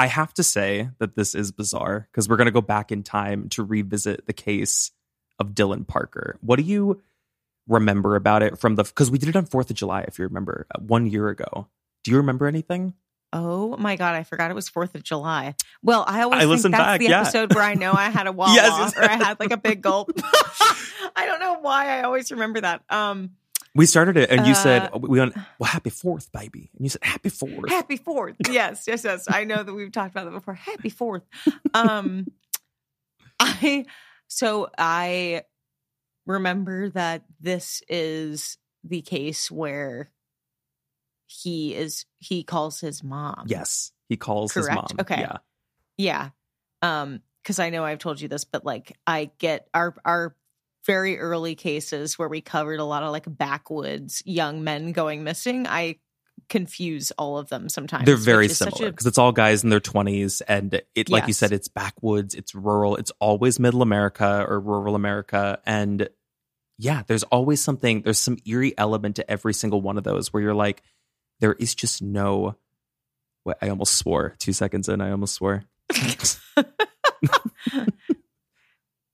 I have to say that this is bizarre because we're going to go back in time to revisit the case of Dylan Parker. What do you remember about it from the because we did it on 4th of July if you remember uh, one year ago. Do you remember anything? Oh my god, I forgot it was Fourth of July. Well, I always I think that's back, the yeah. episode where I know I had a Wawa Yes, or I had like a big gulp. I don't know why I always remember that. Um, We started it and you said Uh, we went well happy 4th baby. And you said happy 4th. Happy Fourth. Yes, yes, yes. I know that we've talked about that before. Happy Fourth. Um, I so I remember that this is the case where he is he calls his mom. Yes. He calls his Correct. mom. Okay. Yeah. Yeah. Um, because I know I've told you this, but like I get our our very early cases where we covered a lot of like backwoods young men going missing. I confuse all of them sometimes. They're very which is such similar a- because it's all guys in their 20s and it like you said it's backwoods, it's rural, it's always middle America or rural America and yeah, there's always something there's some eerie element to every single one of those where you're like there is just no what I almost swore 2 seconds in I almost swore.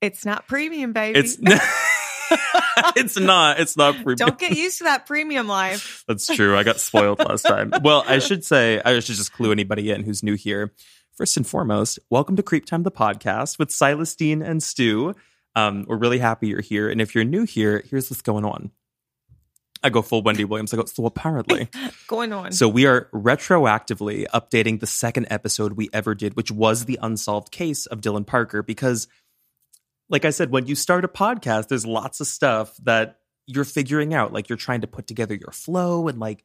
it's not premium, baby. It's it's not it's not premium. Don't get used to that premium life. That's true. I got spoiled last time. Well, I should say, I should just clue anybody in who's new here. First and foremost, welcome to Creep Time, the podcast with Silas Dean and Stu. Um, we're really happy you're here. And if you're new here, here's what's going on. I go full Wendy Williams. I go, so apparently. Going on. So we are retroactively updating the second episode we ever did, which was the unsolved case of Dylan Parker. Because, like I said, when you start a podcast, there's lots of stuff that you're figuring out. Like you're trying to put together your flow and like,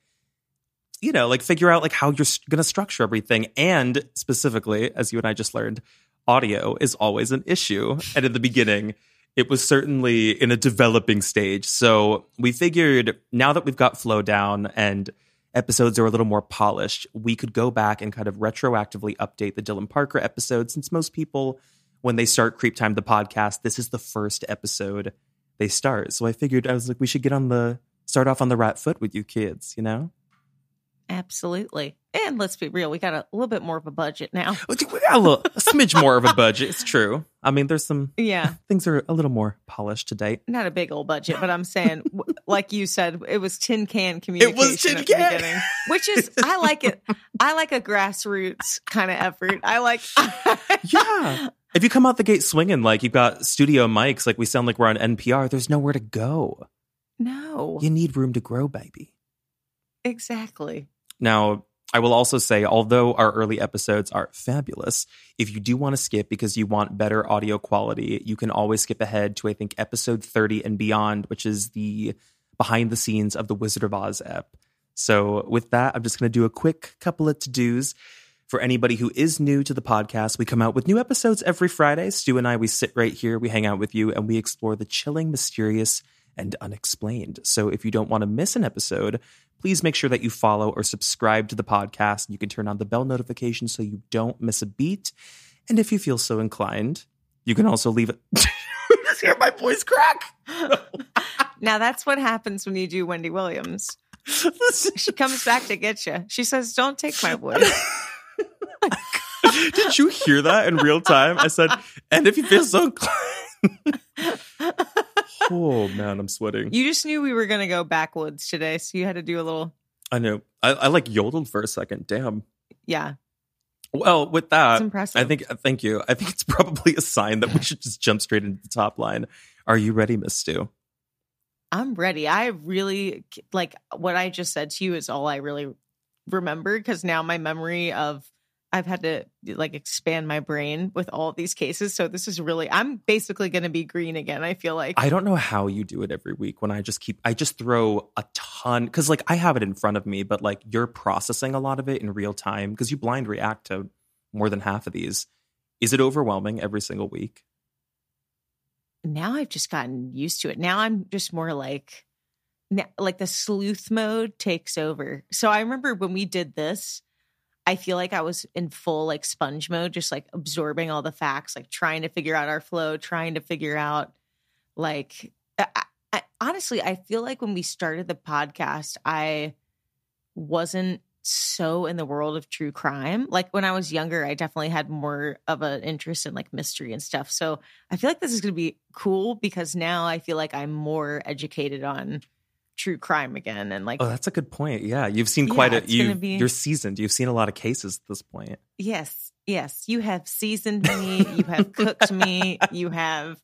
you know, like figure out like how you're going to structure everything. And specifically, as you and I just learned, audio is always an issue. And in the beginning, it was certainly in a developing stage. So we figured now that we've got flow down and episodes are a little more polished, we could go back and kind of retroactively update the Dylan Parker episode since most people, when they start Creep Time, the podcast, this is the first episode they start. So I figured I was like, we should get on the start off on the right foot with you kids, you know? Absolutely. And let's be real, we got a little bit more of a budget now. Oh, we got a, little, a smidge more of a budget. It's true. I mean, there's some Yeah. things are a little more polished to date. Not a big old budget, but I'm saying, like you said, it was tin can communication tin at the can. which is I like it. I like a grassroots kind of effort. I like, Yeah. If you come out the gate swinging, like you've got studio mics, like we sound like we're on NPR, there's nowhere to go. no, You need room to grow, baby. exactly. Now, I will also say, although our early episodes are fabulous, if you do want to skip because you want better audio quality, you can always skip ahead to, I think, episode 30 and beyond, which is the behind the scenes of the Wizard of Oz app. So, with that, I'm just going to do a quick couple of to dos. For anybody who is new to the podcast, we come out with new episodes every Friday. Stu and I, we sit right here, we hang out with you, and we explore the chilling, mysterious, and unexplained. So if you don't want to miss an episode, please make sure that you follow or subscribe to the podcast. You can turn on the bell notification so you don't miss a beat. And if you feel so inclined, you can also leave it. just hear my voice crack. Now that's what happens when you do Wendy Williams. She comes back to get you. She says, "Don't take my wood." Did you hear that in real time? I said, and if you feel so oh man, I'm sweating. You just knew we were going to go backwoods today, so you had to do a little. I know. I, I like yodeled for a second. Damn. Yeah, Well, with that, it's impressive. I think. Uh, thank you. I think it's probably a sign that we should just jump straight into the top line. Are you ready, Miss Stu? I'm ready. I really like what I just said to you is all I really remember because now my memory of I've had to like expand my brain with all of these cases. So this is really I'm basically going to be green again. I feel like I don't know how you do it every week when I just keep I just throw a ton cuz like I have it in front of me but like you're processing a lot of it in real time cuz you blind react to more than half of these. Is it overwhelming every single week? now I've just gotten used to it. Now I'm just more like now, like the sleuth mode takes over. So I remember when we did this, I feel like I was in full like sponge mode, just like absorbing all the facts, like trying to figure out our flow, trying to figure out like I, I, honestly, I feel like when we started the podcast, I wasn't so in the world of true crime. Like when I was younger, I definitely had more of an interest in like mystery and stuff. So I feel like this is going to be cool because now I feel like I'm more educated on true crime again and like Oh, that's a good point. Yeah, you've seen quite Yeah, a you be- you're seasoned. You've seen a lot of cases at this point. yes, yes, you have seasoned me, you have cooked me, you have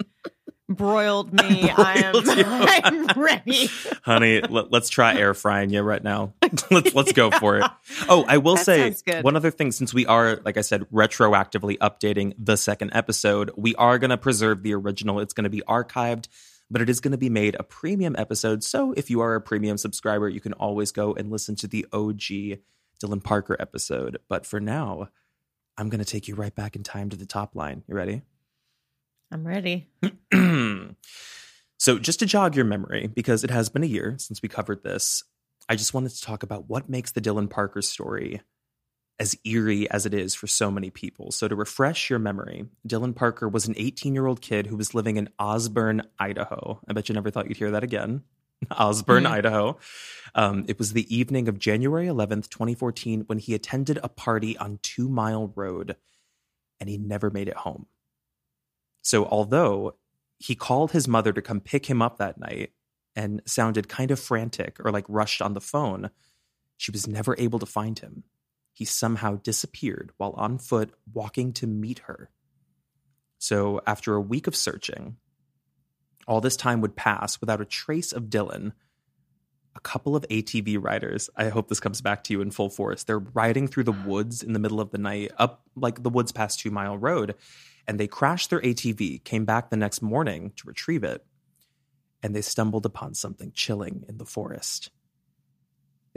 broiled me. I am you. I'm ready. Honey, let, us try air frying you right now. let's let's go for it. Oh, I will That say one other thing since we are like I said retroactively updating the second episode, we are going to preserve the original. It's going to be archived, but it is going to be made a premium episode. So if you are a premium subscriber, you can always go and listen to the OG Dylan Parker episode. But for now, I'm going to take you right back in time to the top line. You ready? I'm ready. so, just to jog your memory, because it has been a year since we covered this, I just wanted to talk about what makes the Dylan Parker story as eerie as it is for so many people. So, to refresh your memory, Dylan Parker was an 18 year old kid who was living in Osburn, Idaho. I bet you never thought you'd hear that again. Osburn, Mhm. Idaho. Um, it was the evening of January 11th, 2014, when he attended a party on Two Mile Road and he never made it home. So, although he called his mother to come pick him up that night and sounded kind of frantic or like rushed on the phone, she was never able to find him. He somehow disappeared while on foot walking to meet her. So, after a week of searching, all this time would pass without a trace of Dylan. A couple of ATV riders, I hope this comes back to you in full force. They're riding through the woods in the middle of the night, up like the woods past Two Mile Road, and they crashed their ATV, came back the next morning to retrieve it, and they stumbled upon something chilling in the forest.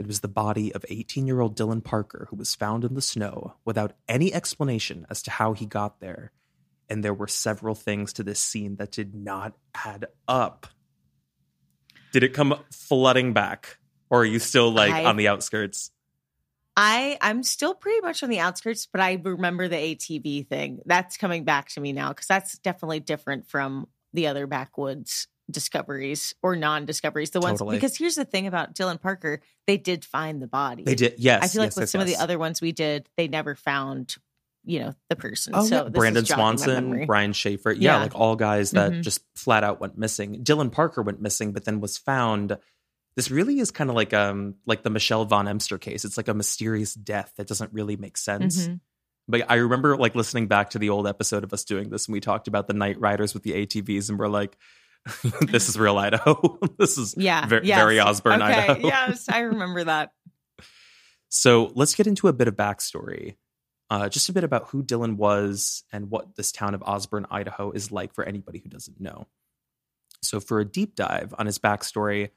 It was the body of 18 year old Dylan Parker who was found in the snow without any explanation as to how he got there. And there were several things to this scene that did not add up. Did it come flooding back? Or are you still like I- on the outskirts? I I'm still pretty much on the outskirts, but I remember the ATV thing. That's coming back to me now because that's definitely different from the other backwoods discoveries or non-discoveries. The ones Totally. because here's the thing about Dylan Parker, they did find the body. They did, yes. I feel like yes, with yes, some of the other ones we did, they never found, you know, the person. Oh, so yeah. Brandon Swanson. Brian Shaffer. Yeah, Yeah. like all guys that Mhm. just flat out went missing. Dylan Parker went missing, but then was found. This really is kind of like um like the Michelle von Emster case. It's like a mysterious death that doesn't really make sense. Mhm. But I remember like listening back to the old episode of us doing this, and we talked about the night riders with the ATVs, and we're like, "This is real Idaho. this is Yeah, ver- yes. very Osburn, okay, Idaho." yes, I remember that. So let's get into a bit of backstory. Uh, just a bit about who Dylan was and what this town of Osburn, Idaho is like for anybody who doesn't know. So, for a deep dive on his backstory,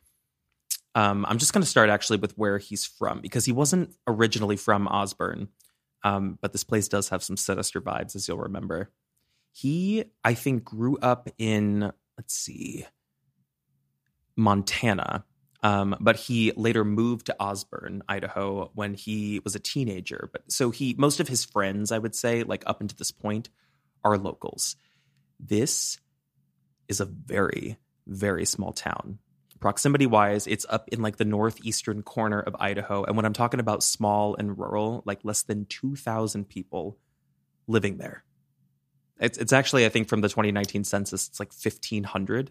um, I'm just going to start actually with where he's from because he wasn't originally from Osburn, um, but this place does have some sinister vibes, as you'll remember. He, I think, grew up in, let's see, Montana, um, but he later moved to Osburn, Idaho, when he was a teenager. But so he, most of his friends, I would say, like up until this point, are locals. This is a very, very small town. Proximity wise, it's up in like the northeastern corner of Idaho. And when I'm talking about small and rural, like less than 2,000 people living there. It's, it's actually, I think, from the 2019 census, it's like 1,500,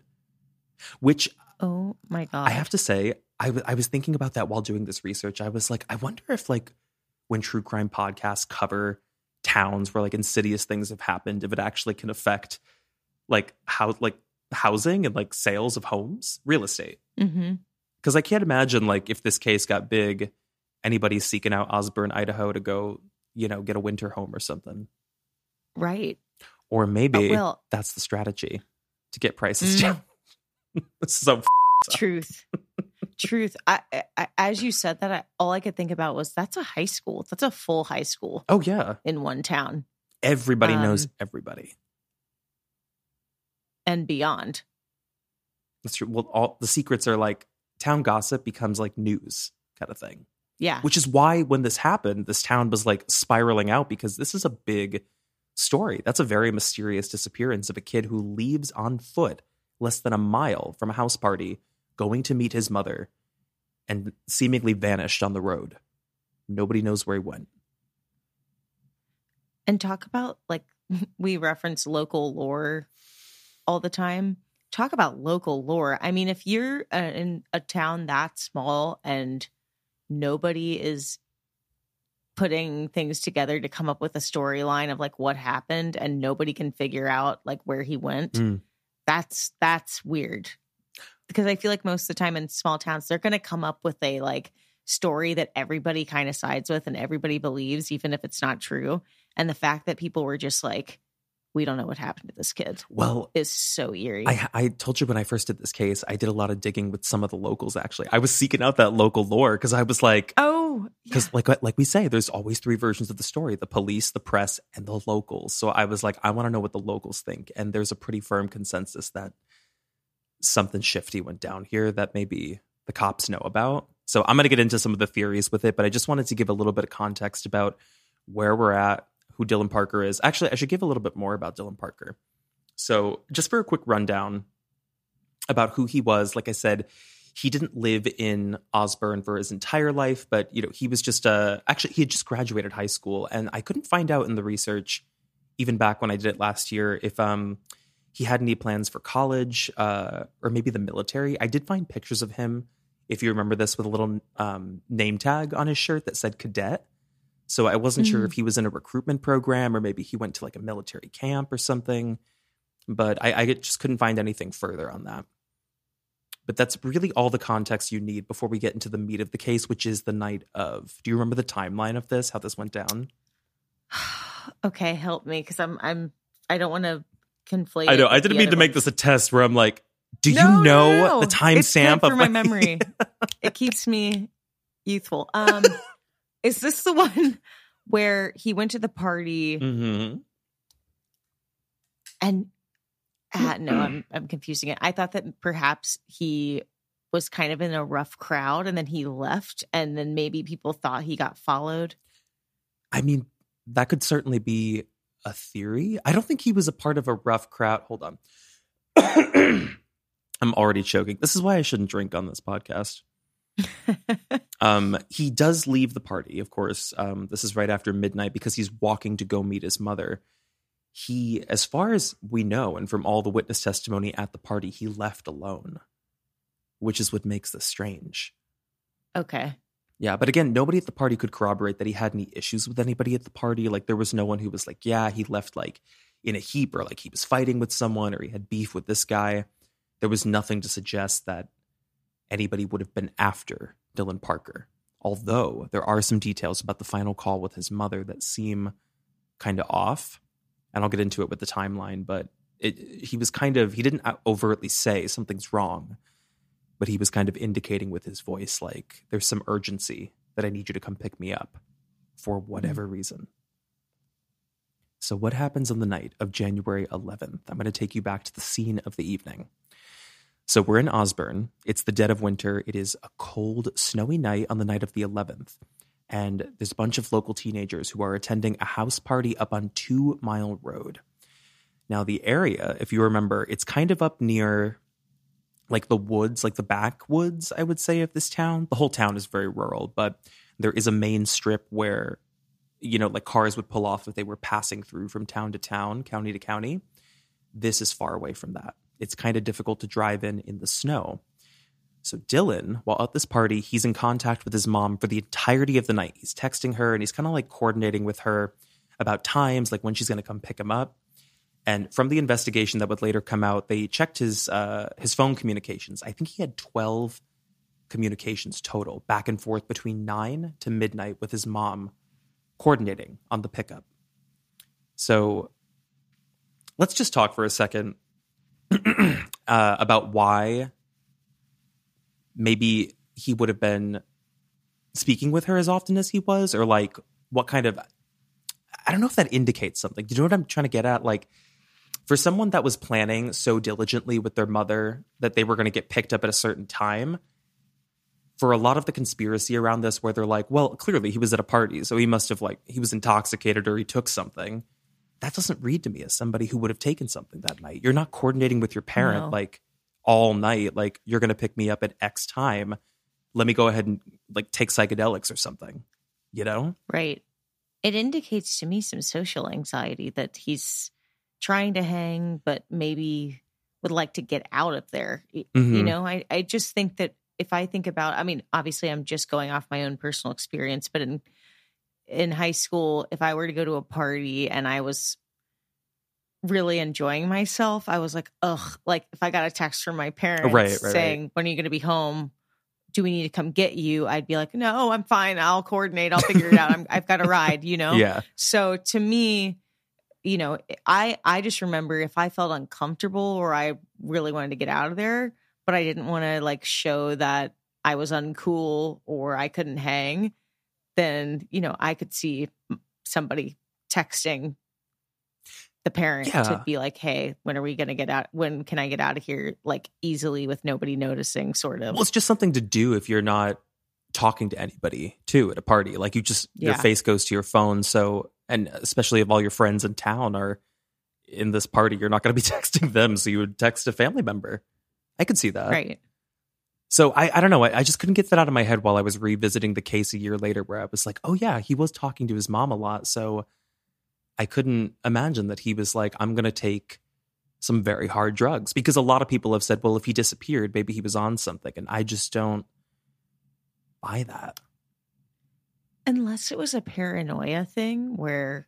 which Oh my god! I have to say, I w- I was thinking about that while doing this research. I was like, I wonder if like when true crime podcasts cover towns where like insidious things have happened, if it actually can affect like how like housing and like sales of homes, real estate. hmm Because I can't imagine like if this case got big, anybody seeking out Osburn, Idaho to go, you know, get a winter home or something. Right. Or maybe Oh, well- that's the strategy to get prices Mm. down. so Truth. Truth. I, I, as you said that, I, all I could think about was that's a high school. That's a full high school oh yeah, in one town everybody knows Um, everybody. and beyond. That's true. Well, all the secrets are like town gossip becomes like news kind of thing. Yeah. Which is why when this happened, this town was like spiraling out because this is a big story. That's a very mysterious disappearance of a kid who leaves on foot less than a mile from a house party, going to meet his mother, and seemingly vanished on the road. Nobody knows where he went. And talk about like we reference local lore all the time. Talk about local lore. I mean, if you're uh, in a town that small and nobody is putting things together to come up with a storyline of like what happened and nobody can figure out like where he went, Mm. that's that's weird. Because I feel like most of the time in small towns they're going to come up with a like story that everybody kind of sides with and everybody believes even if it's not true. And the fact that people were just like we don't know what happened to this kid Well, is so eerie. I, I told you when I first did this case, I did a lot of digging with some of the locals. Actually, I was seeking out that local lore because I was like, oh, because like like we say, there's always three versions of the story: the police, the press, and the locals. So I was like, I want to know what the locals think, and there's a pretty firm consensus that something shifty went down here that maybe the cops know about. So I'm going to get into some of the theories with it, but I just wanted to give a little bit of context about where we're at, who Dylan Parker is. Actually, I should give a little bit more about Dylan Parker. So, just for a quick rundown about who he was, like I said, he didn't live in Osburn for his entire life, but you know, he was just uh actually he had just graduated high school and I couldn't find out in the research even back when I did it last year if um he had any plans for college uh or maybe the military. I did find pictures of him if you remember this with a little um name tag on his shirt that said cadet. So I wasn't sure Mhm. if he was in a recruitment program or maybe he went to like a military camp or something. But I, I just couldn't find anything further on that. But that's really all the context you need before we get into the meat of the case, which is the night of. Do you remember the timeline of this? How this went down? okay, help me because I'm I'm I don't want to conflate. I know. I didn't mean to other make this a test where I'm like, do No, you know no, no. the It's timestamp of for my memory? it keeps me youthful. Um, is this the one where he went to the party hmm and ah, no, I'm I'm confusing it. I thought that perhaps he was kind of in a rough crowd and then he left and then maybe people thought he got followed. I mean, that could certainly be a theory. I don't think he was a part of a rough crowd. Hold on. I'm already choking. This is why I shouldn't drink on this podcast. Um, he does leave the party, of course. Um, this is right after midnight because he's walking to go meet his mother. He, as far as we know, and from all the witness testimony at the party, he left alone, which is what makes this strange. okay. Yeah, but again, nobody at the party could corroborate that he had any issues with anybody at the party. Like there was no one who was like, yeah, he left like in a heap or like he was fighting with someone or he had beef with this guy. There was nothing to suggest that anybody would have been after Dylan Parker. Although there are some details about the final call with his mother that seem kind of off. And I'll get into it with the timeline, but it, he was kind of, he didn't overtly say something's wrong but he was kind of indicating with his voice like there's some urgency that I need you to come pick me up for whatever mm. reason. So what happens on the night of January 11th? I'm going to take you back to the scene of the evening. So we're in Osburn. It's the dead of winter. It is a cold, snowy night on the night of the 11th. And there's a bunch of local teenagers who are attending a house party up on Two Mile Road. Now, the area, if you remember, it's kind of up near like the woods, like the backwoods, I would say, of this town. The whole town is very rural, but there is a main strip where, you know, like cars would pull off if they were passing through from town to town, county to county. This is far away from that. It's kind of difficult to drive in in the snow. So Dylan, while at this party, he's in contact with his mom for the entirety of the night. He's texting her and he's kind of like coordinating with her about times, like when she's going to come pick him up. And from the investigation that would later come out, they checked his uh, his phone communications. I think he had twelve communications total, back and forth between nine to midnight with his mom, coordinating on the pickup. So let's just talk for a second uh, about why maybe he would have been speaking with her as often as he was, or like what kind of I don't know if that indicates something. Do you know what I'm trying to get at? Like for someone that was planning so diligently with their mother that they were going to get picked up at a certain time, for a lot of the conspiracy around this, where they're like, well, clearly he was at a party, so he must have like he was intoxicated or he took something. That doesn't read to me as somebody who would have taken something that night. You're not coordinating with your parent No. like all night. Like you're going to pick me up at X time. Let me go ahead and like take psychedelics or something. you know? Right. It indicates to me some social anxiety that he's trying to hang, but maybe would like to get out of there. Y- You mm-hmm. know, I, I just think that if I think about, I mean, obviously I'm just going off my own personal experience, but in in high school, if I were to go to a party and I was really enjoying myself, I was like, ugh, like if I got a text from my oh, parents Right, right, right. saying, When are you gonna be home? Do we need to come get you? I'd be like, No, I'm fine. I'll coordinate. I'll figure it out. I'm, I've got a ride, you know? Yeah. So to me, you know, I I just remember if I felt uncomfortable or I really wanted to get out of there, but I didn't want to like show that I was uncool or I couldn't hang, then you know I could see somebody texting the parent Yeah. to be like, "Hey, when are we going to get out? When can I get out of here like easily with nobody noticing?" Sort of. Well, it's just something to do if you're not talking to anybody too at a party. Like you just your face goes to your phone. So and especially if all your friends in town are in this party, you're not going to be texting them. So you would text a family member. I could see that. right. So I, I don't know. I, I just couldn't get that out of my head while I was revisiting the case a year later, where I was like, oh yeah, he was talking to his mom a lot. So I couldn't imagine that he was like, I'm going to take some very hard drugs because a lot of people have said, well, if he disappeared, maybe he was on something, and I just don't buy that. Unless it was a paranoia thing where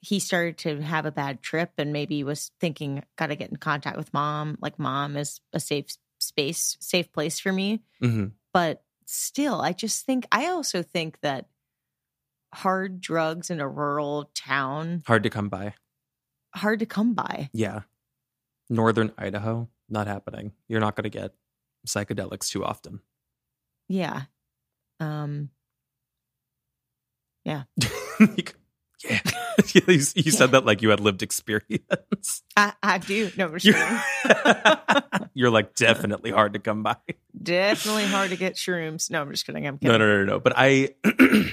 he started to have a bad trip and maybe was thinking, got to get in contact with mom. Like, mom is a safe space, safe place for me. hmm But still, I just think, I also think that hard drugs in a rural town, Hard to come by. hard to come by. Yeah. Northern Idaho, not happening. You're not going to get psychedelics too often. Yeah. Um, yeah. yeah. you, you said that like you had lived experience. I, I do. No, I'm You're, you're like definitely hard to come by. Definitely hard to get shrooms. No, I'm just kidding. I'm kidding. No, no, no, no. But I,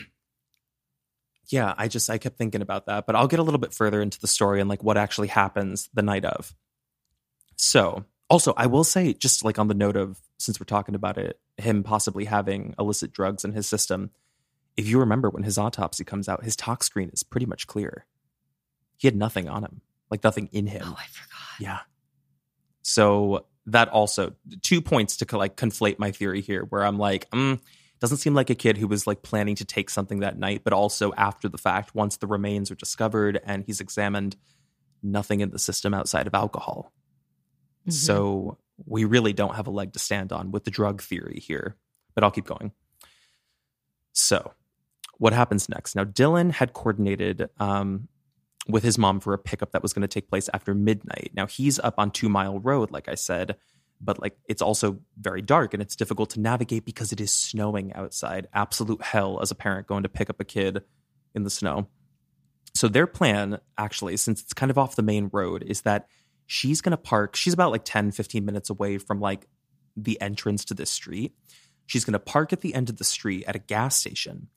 yeah, I just I kept thinking about that. But I'll get a little bit further into the story and like what actually happens the night of. So, also, I will say, just like on the note of since we're talking about it, him possibly having illicit drugs in his system. If you remember when his autopsy comes out, his tox screen is pretty much clear. He had nothing on him, like nothing in him. Oh, I forgot. Yeah. So that also two points to like conflate my theory here, where I'm like, mm, doesn't seem like a kid who was like planning to take something that night, but also after the fact, once the remains are discovered and he's examined, nothing in the system outside of alcohol. Mhm. So we really don't have a leg to stand on with the drug theory here, but I'll keep going. So, what happens next? Now, Dylan had coordinated um, with his mom for a pickup that was going to take place after midnight. Now, he's up on Two Mile Road, like I said, but like it's also very dark and it's difficult to navigate because it is snowing outside. Absolute hell as a parent going to pick up a kid in the snow. So, their plan, actually, since it's kind of off the main road, is that she's going to park. She's about like 10, 15 minutes away from like the entrance to this street. She's going to park at the end of the street at a gas station.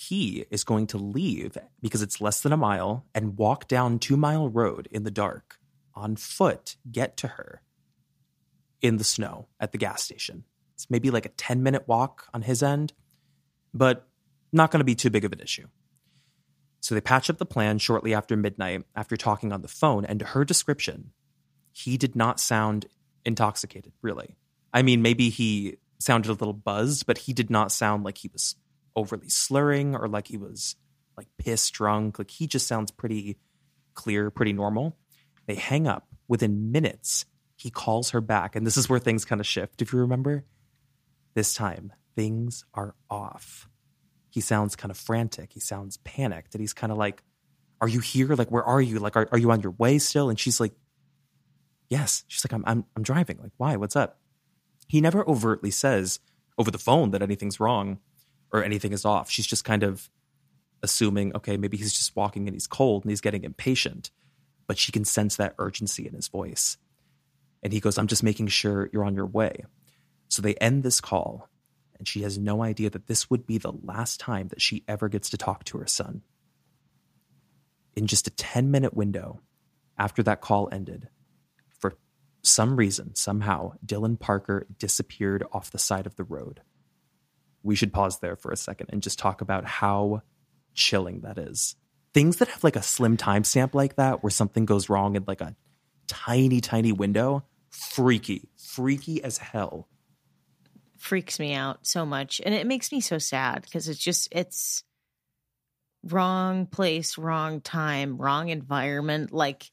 He is going to leave because it's less than a mile and walk down Two Mile Road in the dark on foot, get to her in the snow at the gas station. It's maybe like a 10 minute walk on his end, but not going to be too big of an issue. So they patch up the plan shortly after midnight after talking on the phone, and to her description, he did not sound intoxicated, really. I mean, maybe he sounded a little buzzed, but he did not sound like he was overly slurring or like he was like pissed drunk. Like he just sounds pretty clear, pretty normal. They hang up. Within minutes, he calls her back. And this is where things kind of shift, if you remember. This time, things are off. He sounds kind of frantic. He sounds panicked. And he's kind of like, Are you here? Like, where are you? Like, are, are you on your way still? And she's like, Yes. She's like, I'm, I'm, I'm driving. Like, why? What's up? He never overtly says over the phone that anything's wrong or anything is off. She's just kind of assuming, okay, maybe he's just walking and he's cold and he's getting impatient. But she can sense that urgency in his voice. And he goes, I'm just making sure you're on your way. So they end this call, and she has no idea that this would be the last time that she ever gets to talk to her son. In just a 10 minute window after that call ended, for some reason, somehow, Dylan Parker disappeared off the side of the road. We should pause there for a second and just talk about how chilling that is. Things that have like a slim timestamp like that, where something goes wrong in like a tiny, tiny window, freaky, freaky as hell. Freaks me out so much. And it makes me so sad because it's just, it's wrong place, wrong time, wrong environment. Like,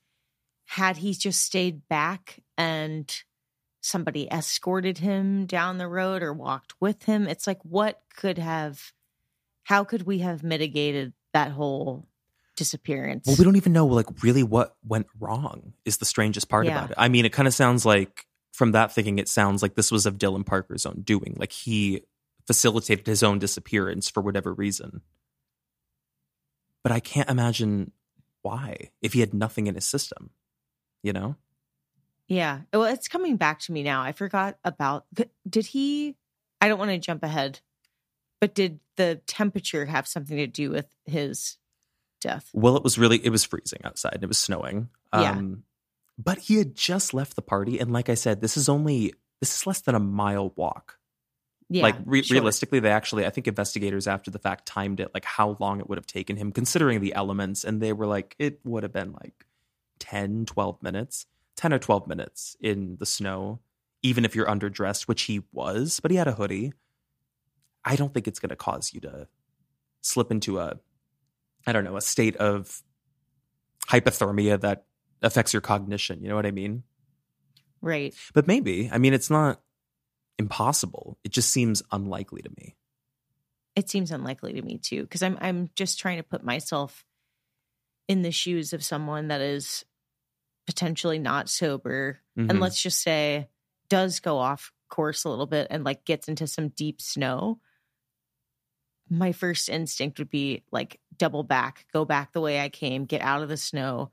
had he just stayed back and somebody escorted him down the road or walked with him, it's like, what could have, how could we have mitigated that whole disappearance? Well, we don't even know like really what went wrong is the strangest part Yeah. about it. I mean, it kind of sounds like from that thinking, it sounds like this was of Dylan Parker's own doing. Like he facilitated his own disappearance for whatever reason. But I can't imagine why if he had nothing in his system, you know? Yeah. Well, it's coming back to me now. I forgot about did he I don't want to jump ahead. But did the temperature have something to do with his death? Well, it was really it was freezing outside. And it was snowing. Yeah. Um but he had just left the party and like I said, this is only this is less than a mile walk. Yeah. like re- sure. realistically they actually i think investigators after the fact timed it like how long it would have taken him considering the elements and they were like it would have been like 10 12 minutes 10 or 12 minutes in the snow even if you're underdressed which he was but he had a hoodie. I don't think it's going to cause you to slip into a i don't know a state of hypothermia that affects your cognition you know what i mean? Right. but maybe i mean it's not impossible. It just seems unlikely to me. It seems unlikely to me too because I'm I'm just trying to put myself in the shoes of someone that is potentially not sober and Mhm. let's just say does go off course a little bit and like gets into some deep snow. My first instinct would be like double back, go back the way I came, get out of the snow.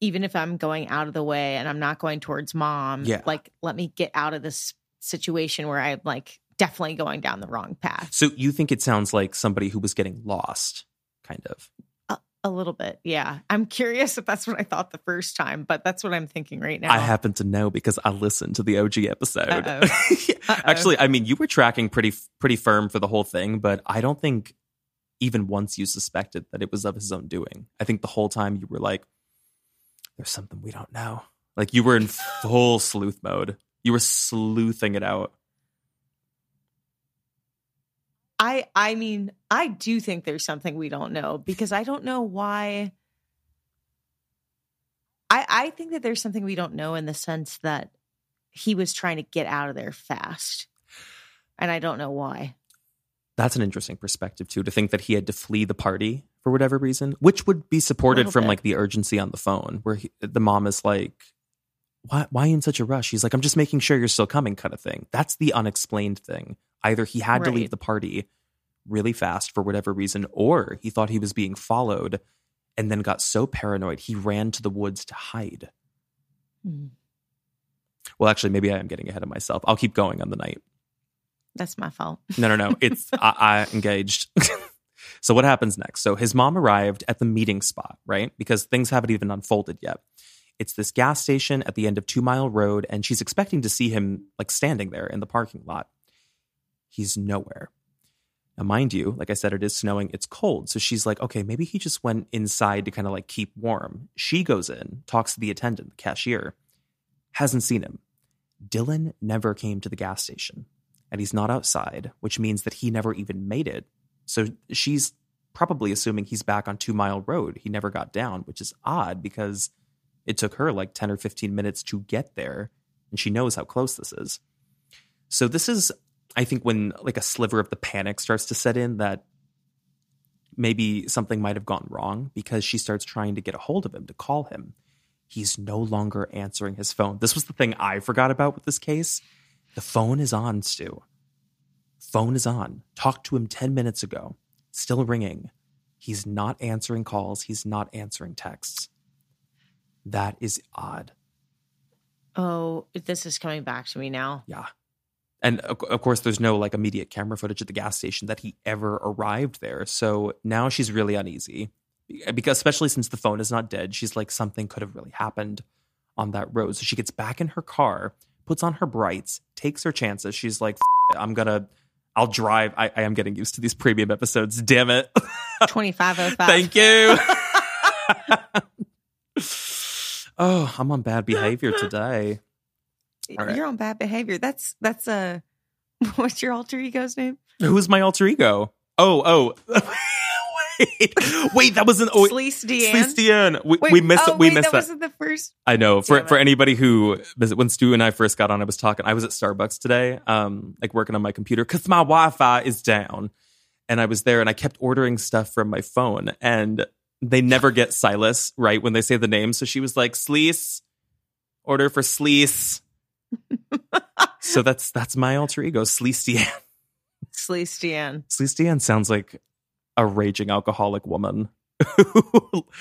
Even if I'm going out of the way and I'm not going towards mom, Yeah. like let me get out of this situation where I'm like definitely going down the wrong path. So you think it sounds like somebody who was getting lost, kind of. A little bit, yeah. I'm curious if that's what I thought the first time, but that's what I'm thinking right now. I happen to know because I listened to the OG episode. Uh-oh. Uh-oh. Actually, I mean, you were tracking pretty pretty firm for the whole thing, but I don't think even once you suspected that it was of his own doing. I think the whole time you were like, "There's something we don't know." Like you were in full sleuth mode. You were sleuthing it out. I I mean, I do think there's something we don't know because I don't know why I I think that there's something we don't know in the sense that he was trying to get out of there fast. And I don't know why. That's an interesting perspective too. To think that he had to flee the party for whatever reason, which would be supported from bit. like the urgency on the phone, where he, the mom is like, "Why? Why in such a rush?" He's like, "I'm just making sure you're still coming," kind of thing. That's the unexplained thing. Either he had to leave the party really fast for whatever reason, or he thought he was being followed, and then got so paranoid he ran to the woods to hide. Hmm, Well, actually, maybe I am getting ahead of myself. I'll keep going on the night. That's my fault. No, no, no. It's I, I engaged. so what happens next? So his mom arrived at the meeting spot, right? Because things haven't even unfolded yet. It's this gas station at the end of Two Mile Road, and she's expecting to see him like standing there in the parking lot. He's nowhere. Now, mind you, like I said, it is snowing. It's cold. So she's like, okay, maybe he just went inside to kind of like keep warm. She goes in, talks to the attendant, the cashier, hasn't seen him. Dylan never came to the gas station and he's not outside, which means that he never even made it. So she's probably assuming he's back on Two Mile Road. He never got down, which is odd because it took her like 10 or 15 minutes to get there, and she knows how close this is. So this is, I think, when like a sliver of the panic starts to set in that maybe something might have gone wrong because she starts trying to get a hold of him to call him. He's no longer answering his phone. This was the thing I forgot about with this case. The phone is on, Stu. Phone is on. Talked to him 10 minutes ago. Still ringing. He's not answering calls. He's not answering texts. That is odd. Oh, this is coming back to me now. Yeah. And of of course, there's no like immediate camera footage at the gas station that he ever arrived there. So now she's really uneasy because, especially since the phone is not dead, she's like, something could have really happened on that road. So she gets back in her car, puts on her brights, takes her chances. She's like, "F- it, I'm gonna, I'll drive. I, I am getting used to these premium episodes. Damn it. 2505. Thank you. oh, I'm on bad behavior today. Right. You're on bad behavior. That's that's a what's your alter ego's name? Who's my alter ego? Oh, oh. wait, wait, that was an oh, Sleece Deanne. Sleece Deanne. We, Wait, we missed oh, it. We wait, missed that. that. wasn't the first. I know. For Damn for it. anybody who visit when Stu and I first got on, I was talking. I was at Starbucks today, um, like working on my computer because my Wi-Fi is down, and I was there and I kept ordering stuff from my phone, and they never get Silas right when they say the name. So she was like, "Sleece, order for Sleece." so that's that's my alter ego, Sleece Deanne. Sleece Deanne. Sleece Deanne sounds like a raging alcoholic woman. who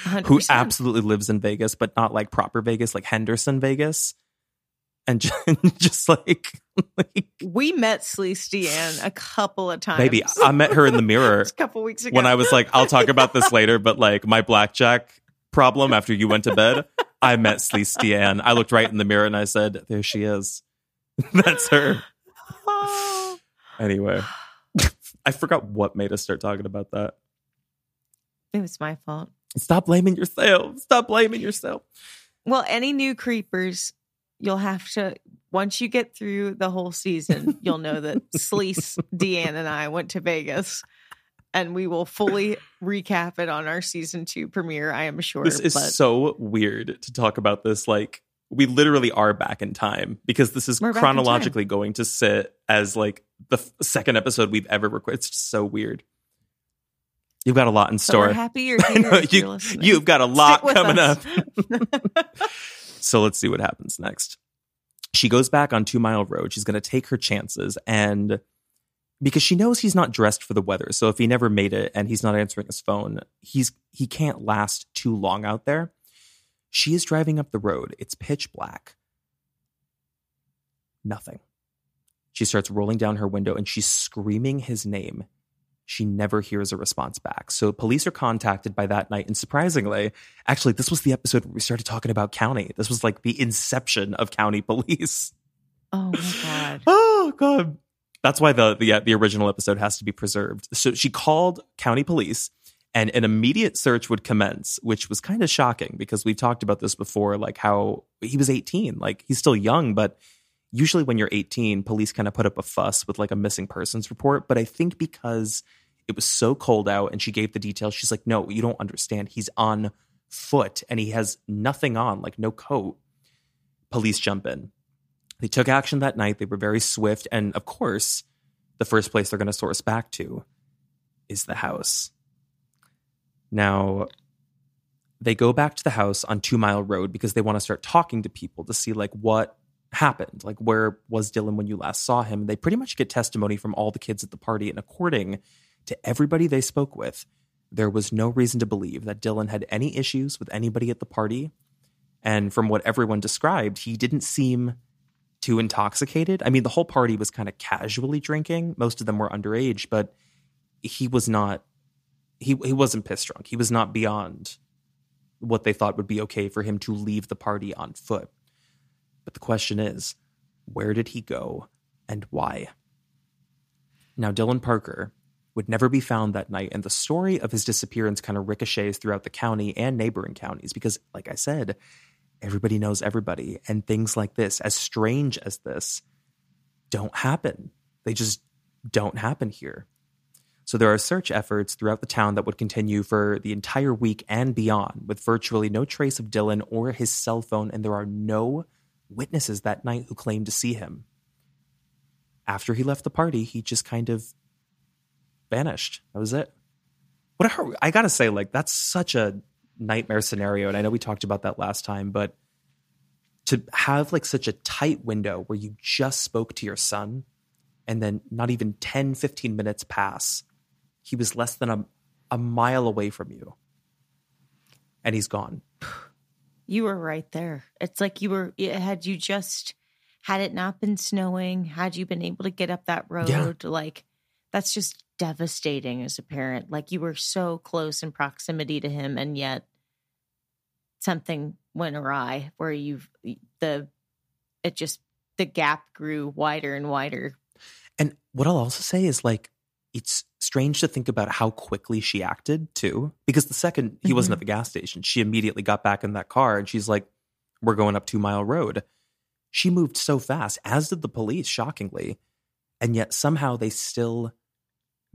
100%. absolutely lives in Vegas, but not like proper Vegas, like Henderson, Vegas. And just, just like, like We met Sleece Deanne a couple of times. maybe I met her in the mirror a couple weeks ago when I was like, I'll talk about this later, but like my blackjack problem after you went to bed, I met Sleece Deanne. I looked right in the mirror and I said, There she is. That's her. Oh. Anyway, I forgot what made us start talking about that. It was my fault. Stop blaming yourself. Stop blaming yourself. Well, any new creepers, you'll have to once you get through the whole season, you'll know that Sleece, Deanne, and I went to Vegas. And we will fully recap it on our season two premiere, I am sure. This is but so weird to talk about this. Like, we literally are back in time because this is We're chronologically going to sit as like the f- second episode we've ever recorded. It's just so weird. You've got a lot in so store. happy you're here. know, if you're you, you've got a lot coming us. up. So let's see what happens next. She goes back on Two Mile Road. She's going to take her chances. And because she knows he's not dressed for the weather. So if he never made it and he's not answering his phone, he's he can't last too long out there. She is driving up the road. It's pitch black. Nothing. She starts rolling down her window and she's screaming his name. She never hears a response back. So police are contacted by that night. And surprisingly, actually, this was the episode where we started talking about county. This was like the inception of county police. oh my God. Oh god. That's why the the the original episode has to be preserved. So she called county police and an immediate search would commence, which was kind of shocking because we've talked about this before like how he was 18, like he's still young, but usually when you're 18, police kind of put up a fuss with like a missing persons report, but I think because it was so cold out and she gave the details, she's like, "No, you don't understand. He's on foot and he has nothing on, like no coat." Police jump in. They took action that night. They were very swift. And of course, the first place they're going to source back to is the house. Now, they go back to the house on Two Mile Road because they want to start talking to people to see like what happened. Like, where was Dylan when you last saw him? They pretty much get testimony from all the kids at the party. And according to everybody they spoke with, there was no reason to believe that Dylan had any issues with anybody at the party. And from what everyone described, he didn't seem too intoxicated. I mean, the whole party was kind of casually drinking. Most of them were underage, but he was not he he wasn't piss drunk. He was not beyond what they thought would be okay for him to leave the party on foot. But the question is, where did he go and why? Now, Dylan Parker would never be found that night, and the story of his disappearance kind of ricochets throughout the county and neighboring counties because, like I said, everybody knows everybody, and things like this, as strange as this, don't happen. They just don't happen here. So there are search efforts throughout the town that would continue for the entire week and beyond, with virtually no trace of Dylan or his cell phone, and there are no witnesses that night who claim to see him. After he left the party, he just kind of vanished. That was it. What a, I gotta say, like that's such a nightmare scenario, and I know we talked about that last time, but to have like such a tight window where you just spoke to your son and then not even 10 15 minutes pass he was less than a, a mile away from you and he's gone You were right there. It's like you were, had you just, had it not been snowing, had you been able to get up that road, Yeah. like that's just devastating as a parent. Like you were so close in proximity to him, and yet something went awry where you've, the, it just, the gap grew wider and wider. and what I'll also say is like it's strange to think about how quickly she acted too. Because the second he wasn't Mhm. at the gas station, she immediately got back in that car and she's like, We're going up two mile road. She moved so fast, as did the police, shockingly. And yet somehow they still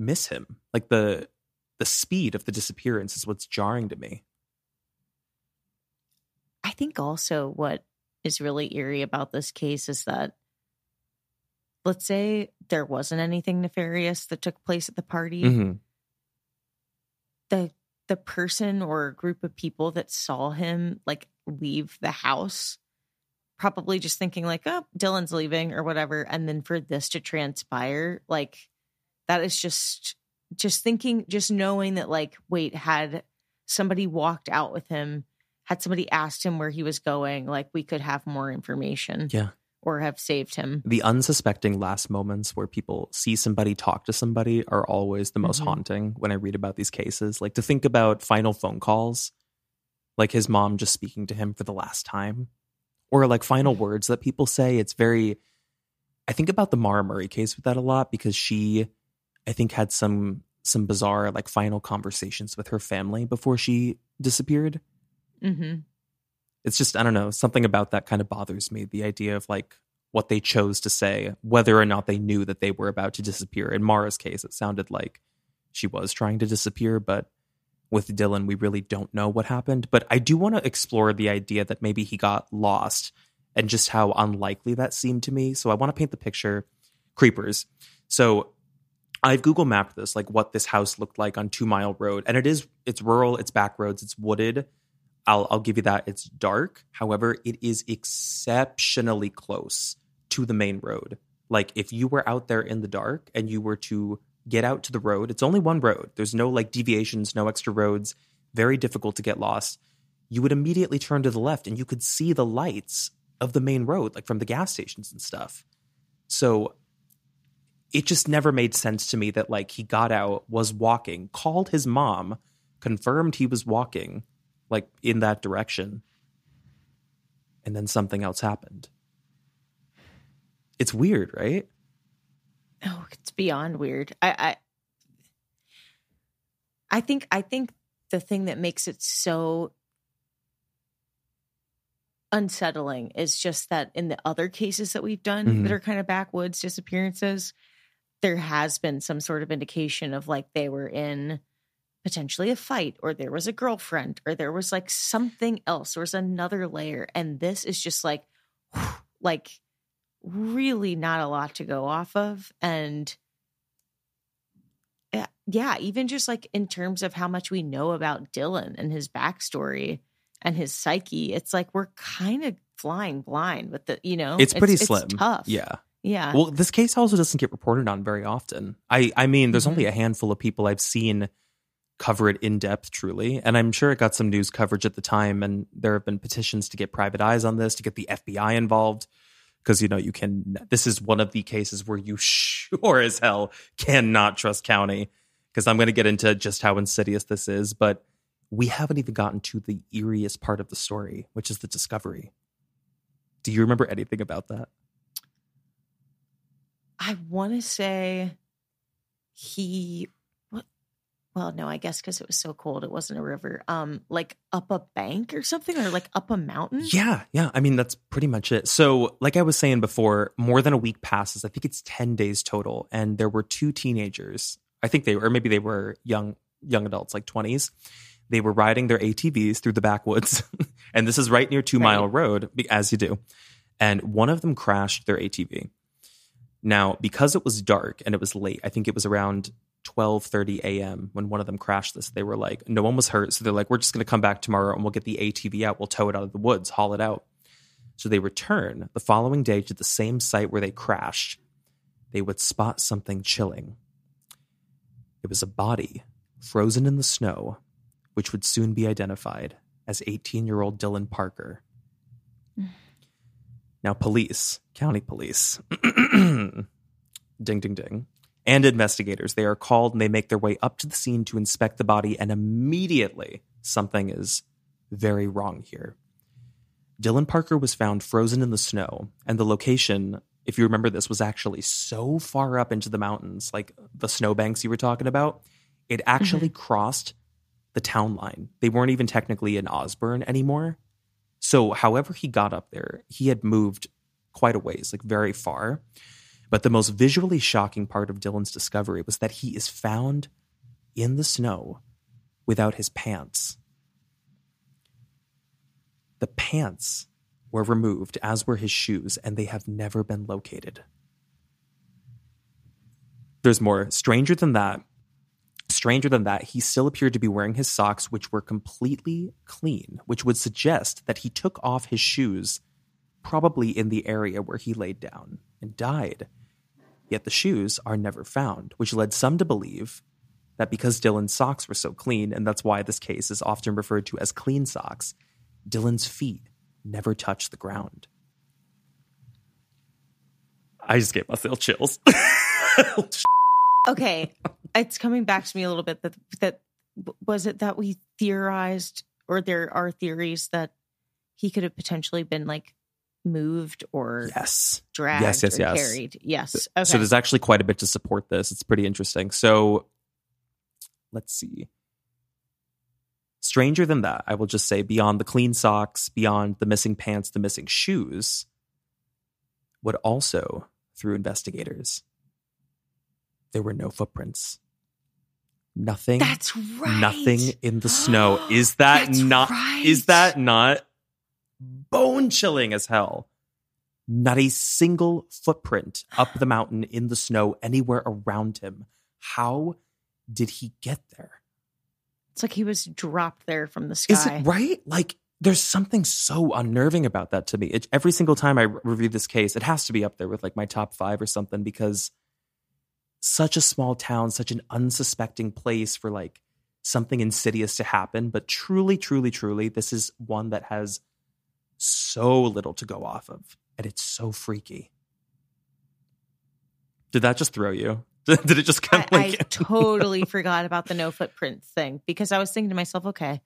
miss him. Like the the speed of the disappearance is what's jarring to me. I think also what is really eerie about this case is that let's say there wasn't anything nefarious that took place at the party. Mhm. The the person or group of people that saw him like leave the house probably just thinking like, "Oh, Dylan's leaving" or whatever and then for this to transpire like that is just just thinking just knowing that like wait had somebody walked out with him had somebody asked him where he was going like we could have more information Yeah. or have saved him The unsuspecting last moments where people see somebody talk to somebody are always the most Mhm. haunting when I read about these cases. Like to think about final phone calls, like his mom just speaking to him for the last time, or like final words that people say. It's very, I think about the Maura Murray case with that a lot because she, I think, had some some bizarre like final conversations with her family before she disappeared. hmm it's just I don't know something about that kind of bothers me. The idea of like what they chose to say, whether or not they knew that they were about to disappear. In Maura's case, it sounded like she was trying to disappear, but with Dylan, we really don't know what happened. But I do want to explore the idea that maybe he got lost and just how unlikely that seemed to me. So I want to paint the picture. Creepers. So I've Google mapped this, like what this house looked like on Two Mile Road, and it is it's rural, it's back roads, it's wooded. I'll I'll give you that. It's dark. However, it is exceptionally close to the main road. Like if you were out there in the dark and you were to get out to the road, it's only one road. There's no like deviations, no extra roads. Very difficult to get lost. You would immediately turn to the left and you could see the lights of the main road, like from the gas stations and stuff. So it just never made sense to me that like he got out, was walking, called his mom, confirmed he was walking like in that direction. And then something else happened. It's weird, right? Oh, it's beyond weird. I, I I think I think the thing that makes it so unsettling is just that in the other cases that we've done Mhm. that are kind of backwoods disappearances, there has been some sort of indication of like they were in potentially a fight or there was a girlfriend or there was like something else there was another layer and this is just like like really not a lot to go off of and yeah, yeah even just like in terms of how much we know about dylan and his backstory and his psyche it's like we're kind of flying blind with the you know It's pretty slim. tough Yeah. Yeah Well, this case also doesn't get reported on very often. I I mean, there's Mhm. only a handful of people I've seen cover it in depth truly, and I'm sure it got some news coverage at the time and there have been petitions to get private eyes on this, to get the FBI involved because you know, you can this is one of the cases where you sure as hell cannot trust county because I'm going to get into just how insidious this is, but we haven't even gotten to the eeriest part of the story, which is the discovery. Do you remember anything about that? I want to say he what well no I guess cuz it was so cold it wasn't a river um like up a bank or something or like up a mountain Yeah, yeah. I mean, that's pretty much it. So, like I was saying before, more than a week passes. I think it's 10 days total. And there were two teenagers. I think they were, or maybe they were young, young adults, like 20s. They were riding their ATVs through the backwoods. and this is right near Two Mile Road, as you do. And one of them crashed their ATV. Now, because it was dark and it was late, I think it was around 12:30 a.m. when one of them crashed this. They were like, no one was hurt, so they're like, we're just going to come back tomorrow and we'll get the ATV out. We'll tow it out of the woods, haul it out. So they return the following day to the same site where they crashed. They would spot something chilling. It was a body frozen in the snow, which would soon be identified as 18-year-old Dylan Parker. Now, police, county police, ding, ding, ding, and investigators, they are called and they make their way up to the scene to inspect the body, and immediately something is very wrong here. Dylan Parker was found frozen in the snow, and the location if you remember this, was actually so far up into the mountains, like the snowbanks you were talking about, it actually mm-hmm. crossed the town line. They weren't even technically in Osburn anymore. So, however, he got up there, he had moved quite a ways, like very far. But the most visually shocking part of Dylan's discovery was that he is found in the snow without his pants. The pants were removed, as were his shoes, and they have never been located. There's more. Stranger than that, stranger than that, he still appeared to be wearing his socks, which were completely clean, which would suggest that he took off his shoes probably in the area where he laid down and died. Yet the shoes are never found, which led some to believe that because Dylan's socks were so clean, and that's why this case is often referred to as clean socks, Dylan's feet never touched the ground. I just gave myself chills. okay, it's coming back to me a little bit that that was it that we theorized or there are theories that he could have potentially been like moved or yes, dragged yes, yes, or yes. carried. Yes. Okay. So there's actually quite a bit to support this. It's pretty interesting. So let's see. Stranger than that, I will just say, beyond the clean socks, beyond the missing pants, the missing shoes, what also through investigators, there were no footprints. Nothing. That's right. Nothing in the snow. Is that That's not? right. Is that not bone chilling as hell? Not a single footprint up the mountain in the snow anywhere around him. How did he get there? It's like he was dropped there from the sky. Is it right? Like, there's something so unnerving about that to me. It, every single time I re- review this case, it has to be up there with like my top five or something because such a small town, such an unsuspecting place for like something insidious to happen. But truly, truly, truly, this is one that has so little to go off of. And it's so freaky. Did that just throw you? Did it just kind I, of I totally forgot about the no footprints thing because I was thinking to myself, okay,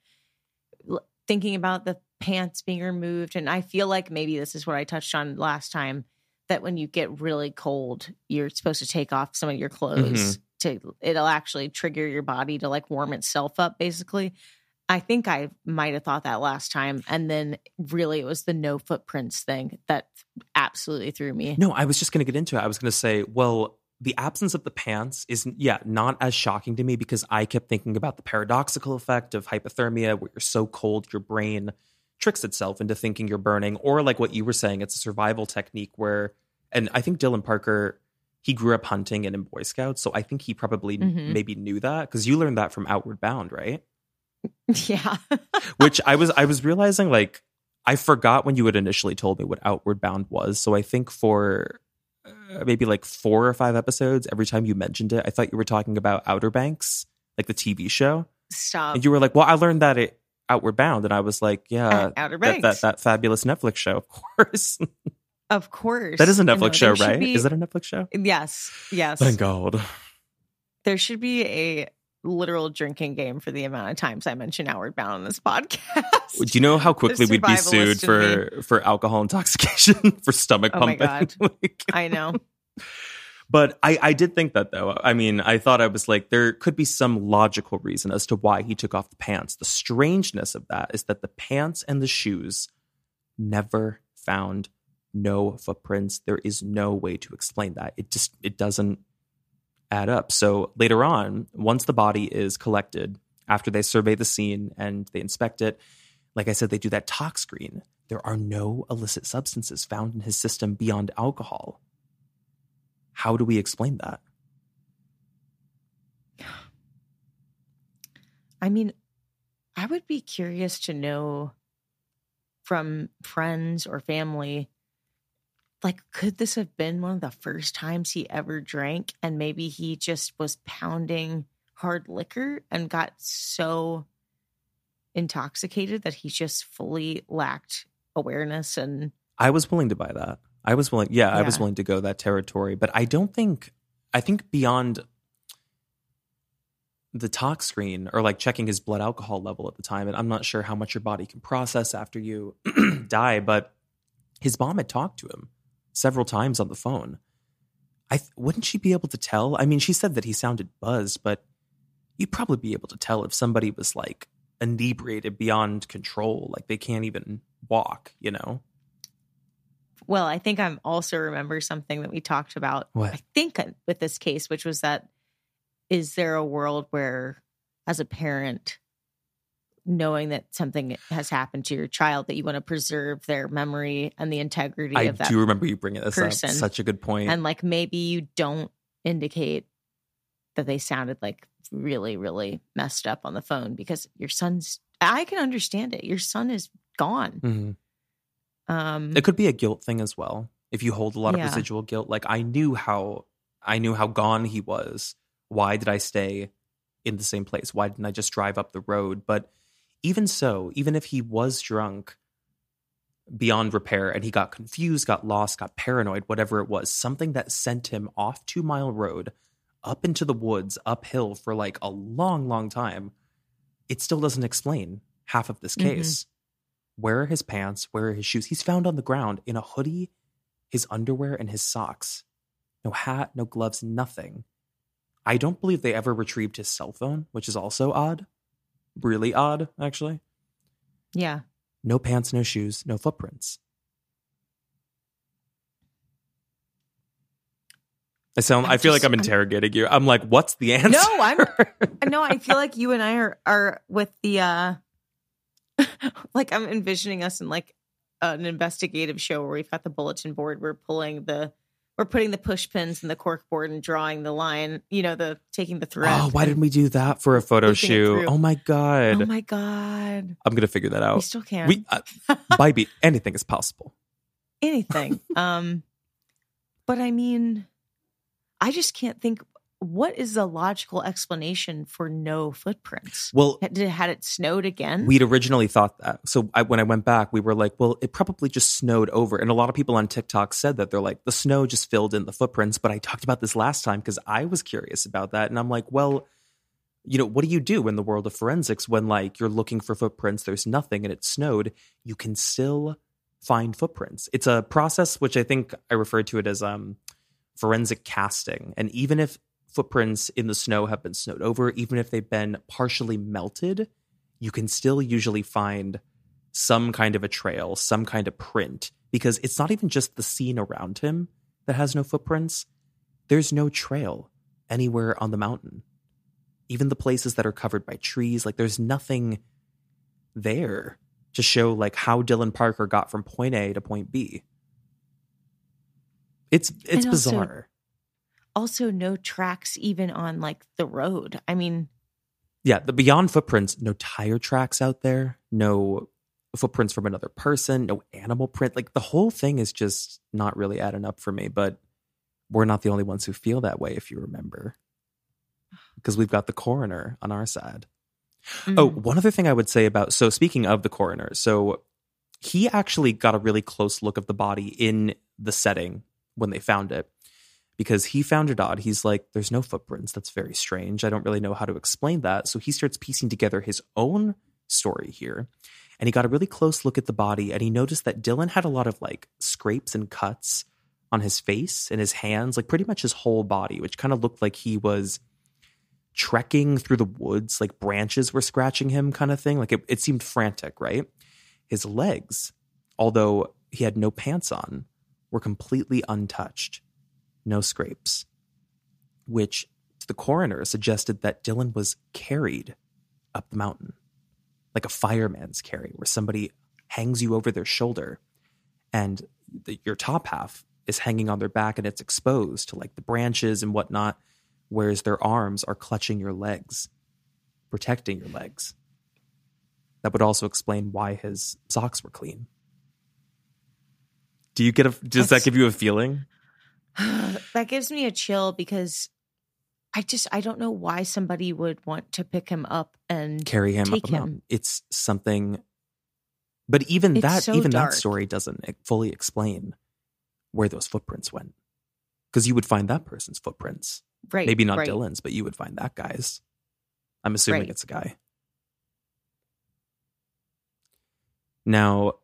thinking about the pants being removed. And I feel like maybe this is what I touched on last time that when you get really cold, you're supposed to take off some of your mm-hmm. clothes to, it'll actually trigger your body to like warm itself up, basically. I think I might have thought that last time. And then really it was the no footprints thing that absolutely threw me. No, I was just going to get into it. I was going to say, well, the absence of the pants is, yeah, not as shocking to me because I kept thinking about the paradoxical effect of hypothermia, where you're so cold, your brain tricks itself into thinking you're burning, or like what you were saying, it's a survival technique where, and I think Dylan Parker, he grew up hunting and in Boy Scouts, so I think he probably Mhm. maybe knew that because you learned that from Outward Bound, right? yeah. which I was I was realizing like I forgot when you had initially told me what Outward Bound was. So I think for uh, maybe like four or five episodes, every time you mentioned it, I thought you were talking about Outer Banks, like the TV show, Stop. and you were like, "Well, I learned that at Outward Bound," and I was like, "Yeah, Outer that, that that fabulous Netflix show, of course. Of course. that is a Netflix show, right? be- is that a Netflix show? Yes. Yes. Thank God. There should be a literal drinking game for the amount of times I mention Outward Bound on this podcast. Do you know how quickly we'd be sued for for alcohol intoxication for stomach Oh my pumping? Like- I know. But I, I did think that though. I mean, I thought I was like, there could be some logical reason as to why he took off the pants. The strangeness of that is that the pants and the shoes never found no footprints. There is no way to explain that. It just it doesn't add up. So later on, once the body is collected, after they survey the scene and they inspect it, like I said, they do that tox screen. There are no illicit substances found in his system beyond alcohol. How do we explain that? I mean, I would be curious to know from friends or family like could this have been one of the first times he ever drank and maybe he just was pounding hard liquor and got so intoxicated that he just fully lacked awareness and I was willing to buy that. I was willing, yeah, I was willing to go that territory, but I don't think, I think beyond the tox screen or like checking his blood alcohol level at the time, and I'm not sure how much your body can process after you die, but his mom had talked to him several times on the phone. I th- wouldn't she be able to tell? I mean, she said that he sounded buzzed, but you'd probably be able to tell if somebody was like inebriated beyond control, like they can't even walk, you know? Well, I think I'm also remember something that we talked about. What? I think uh, with this case, which was that is there a world where, as a parent, knowing that something has happened to your child, that you want to preserve their memory and the integrity I of that I do remember you bringing this person. up. Such a good point. and like maybe you don't indicate that they sounded like really really messed up on the phone because your son's i can understand it your son is gone Mhm. Um It could be a guilt thing as well. If you hold a lot Yeah. of residual guilt, like I knew how I knew how gone he was. Why did I stay in the same place? Why didn't I just drive up the road? But even so, even if he was drunk beyond repair and he got confused, got lost, got paranoid, whatever it was, something that sent him off two mile road, up into the woods, uphill for like a long, long time, it still doesn't explain half of this Mhm. case. Where are his pants? Where are his shoes? He's found on the ground in a hoodie, his underwear, and his socks. No hat, no gloves, nothing. I don't believe they ever retrieved his cell phone, which is also odd. Really odd, actually. yeah No pants, no shoes, no footprints. I sound. I I, feel like I'm I'm- interrogating you. I'm like, what's the answer? no i'm no i feel like you and i are are with the uh like i'm envisioning us in like an investigative show where we've got the bulletin board we're pulling the we're putting the push pins in the cork board and drawing the line you know the taking the thread Oh, why didn't we do that for a photo shoot? Oh my god! oh my god I'm gonna figure that out. we still can We, uh, Bybee, anything is possible. anything. um, but I mean, I just can't think. What is the logical explanation for no footprints? Well, Had, had it snowed again? We'd originally thought that. So I, when I went back, we were like, well, it probably just snowed over. And a lot of people on TikTok said that they're like, the snow just filled in the footprints. But I talked about this last time because I was curious about that. And I'm like, well, you know, what do you do in the world of forensics when like you're looking for footprints, there's nothing and it snowed? You can still find footprints. It's a process which I think I referred to it as um, forensic casting. And even if footprints in the snow have been snowed over, even if they've been partially melted, you can still usually find some kind of a trail, some kind of print, because it's not even just the scene around him that has no footprints. There's no trail anywhere on the mountain. Even the places that are covered by trees, like there's nothing there to show like how Dylan Parker got from point A to point B. It's it's And bizarre. Also, no tracks even on like the road. I mean, Yeah, the beyond footprints, no tire tracks out there, no footprints from another person, no animal print. Like the whole thing is just not really adding up for me, but we're not the only ones who feel that way if you remember. Because we've got the coroner on our side. Oh, mm, one other thing I would say about so speaking of the coroner, so he actually got a really close look of the body in the setting when they found it because he found it odd. He's like, there's no footprints. That's very strange. I don't really know how to explain that. So he starts piecing together his own story here. And he got a really close look at the body and he noticed that Dylan had a lot of like scrapes and cuts on his face and his hands, like pretty much his whole body, which kind of looked like he was trekking through the woods, like branches were scratching him, kind of thing. Like it, it seemed frantic, right? His legs, although he had no pants on, were completely untouched, no scrapes, which to the coroner suggested that Dylan was carried up the mountain, like a fireman's carry, where somebody hangs you over their shoulder and the, your top half is hanging on their back and it's exposed to like the branches and whatnot whereas their arms are clutching your legs, protecting your legs. That would also explain why his socks were clean. Do you get a does that give you a feeling? that gives me a chill because I just I don't know why somebody would want to pick him up and Carry him Take up a. It's something but even It's that so even dark. that story doesn't fully explain where those footprints went. Because you would find that person's footprints. right Maybe not right. Dylan's, but you would find that guy's. I'm assuming Right. it's a guy. Now,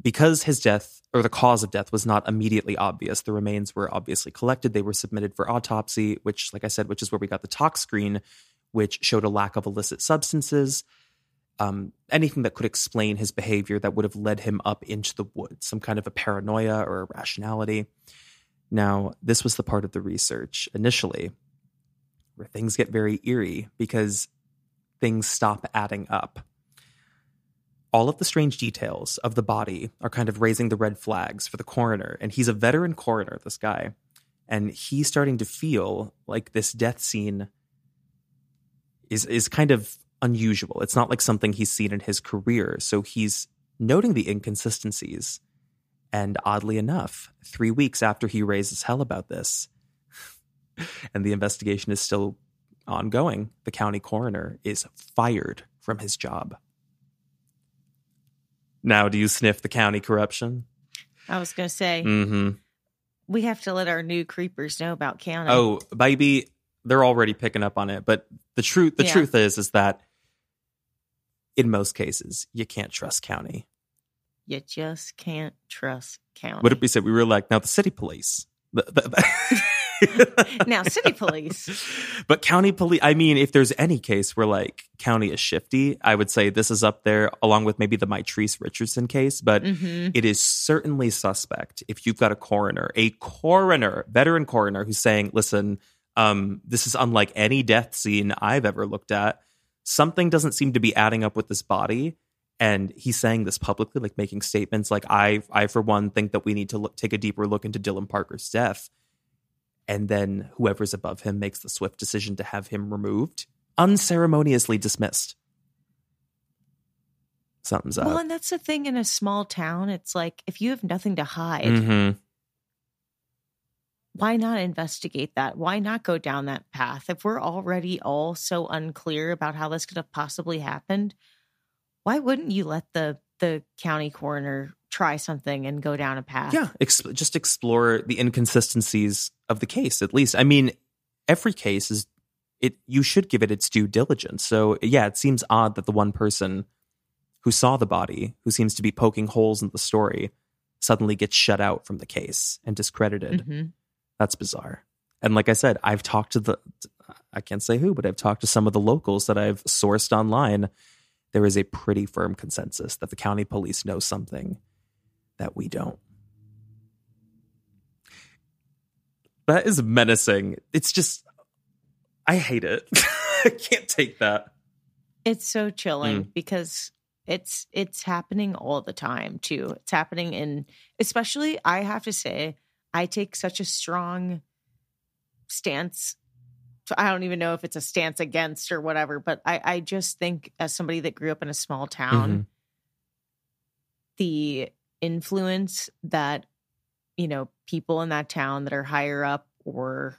because his death or the cause of death was not immediately obvious, the remains were obviously collected. They were submitted for autopsy, which, like I said, which is where we got the tox screen, which showed a lack of illicit substances. Um, anything that could explain his behavior that would have led him up into the woods, some kind of a paranoia or irrationality. Now, this was the part of the research initially where things get very eerie because things stop adding up all of the strange details of the body are kind of raising the red flags for the coroner. And he's a veteran coroner, this guy. And he's starting to feel like this death scene is is kind of unusual. It's not like something he's seen in his career. So he's noting the inconsistencies. And oddly enough, three weeks after he raises hell about this, and the investigation is still ongoing, the county coroner is fired from his job. Now, do you sniff the county corruption? I was going to say, Mm-hmm. we have to let our new creepers know about county. Oh, baby, they're already picking up on it. But the truth, the Yeah. truth is, is that in most cases, you can't trust county. you just can't trust county. What did we say? We were like, now the city police. The- the- now, city police. but county police. I mean, if there's any case where like county is shifty, I would say this is up there, along with maybe the Mitrice Richardson case. But hmm it is certainly suspect if you've got a coroner, a coroner, veteran coroner, who's saying, listen, um, this is unlike any death scene I've ever looked at. Something doesn't seem to be adding up with this body. And he's saying this publicly, like making statements like, I, I for one, think that we need to look, take a deeper look into Dylan Parker's death. And then whoever's above him makes the swift decision to have him removed, unceremoniously dismissed. Something's up. Well, and that's the thing in a small town. It's like if you have nothing to hide, Mhm. why not investigate that? Why not go down that path? If we're already all so unclear about how this could have possibly happened, why wouldn't you let the the county coroner try something and go down a path? Yeah, ex- just explore the inconsistencies of the case. At least, I mean, every case is it. You should give it its due diligence. So, yeah, it seems odd that the one person who saw the body, who seems to be poking holes in the story, suddenly gets shut out from the case and discredited. Mhm. That's bizarre. And like I said, I've talked to the, I can't say who, but I've talked to some of the locals that I've sourced online. There is a pretty firm consensus that the county police know something that we don't. That is menacing. It's just, I hate it. I can't take that. It's so chilling Mm. because it's it's happening all the time too. It's happening in especially I have to say I take such a strong stance. I don't even know if it's a stance against or whatever, but I I just think as somebody that grew up in a small town, Mhm. the influence that you know people in that town that are higher up or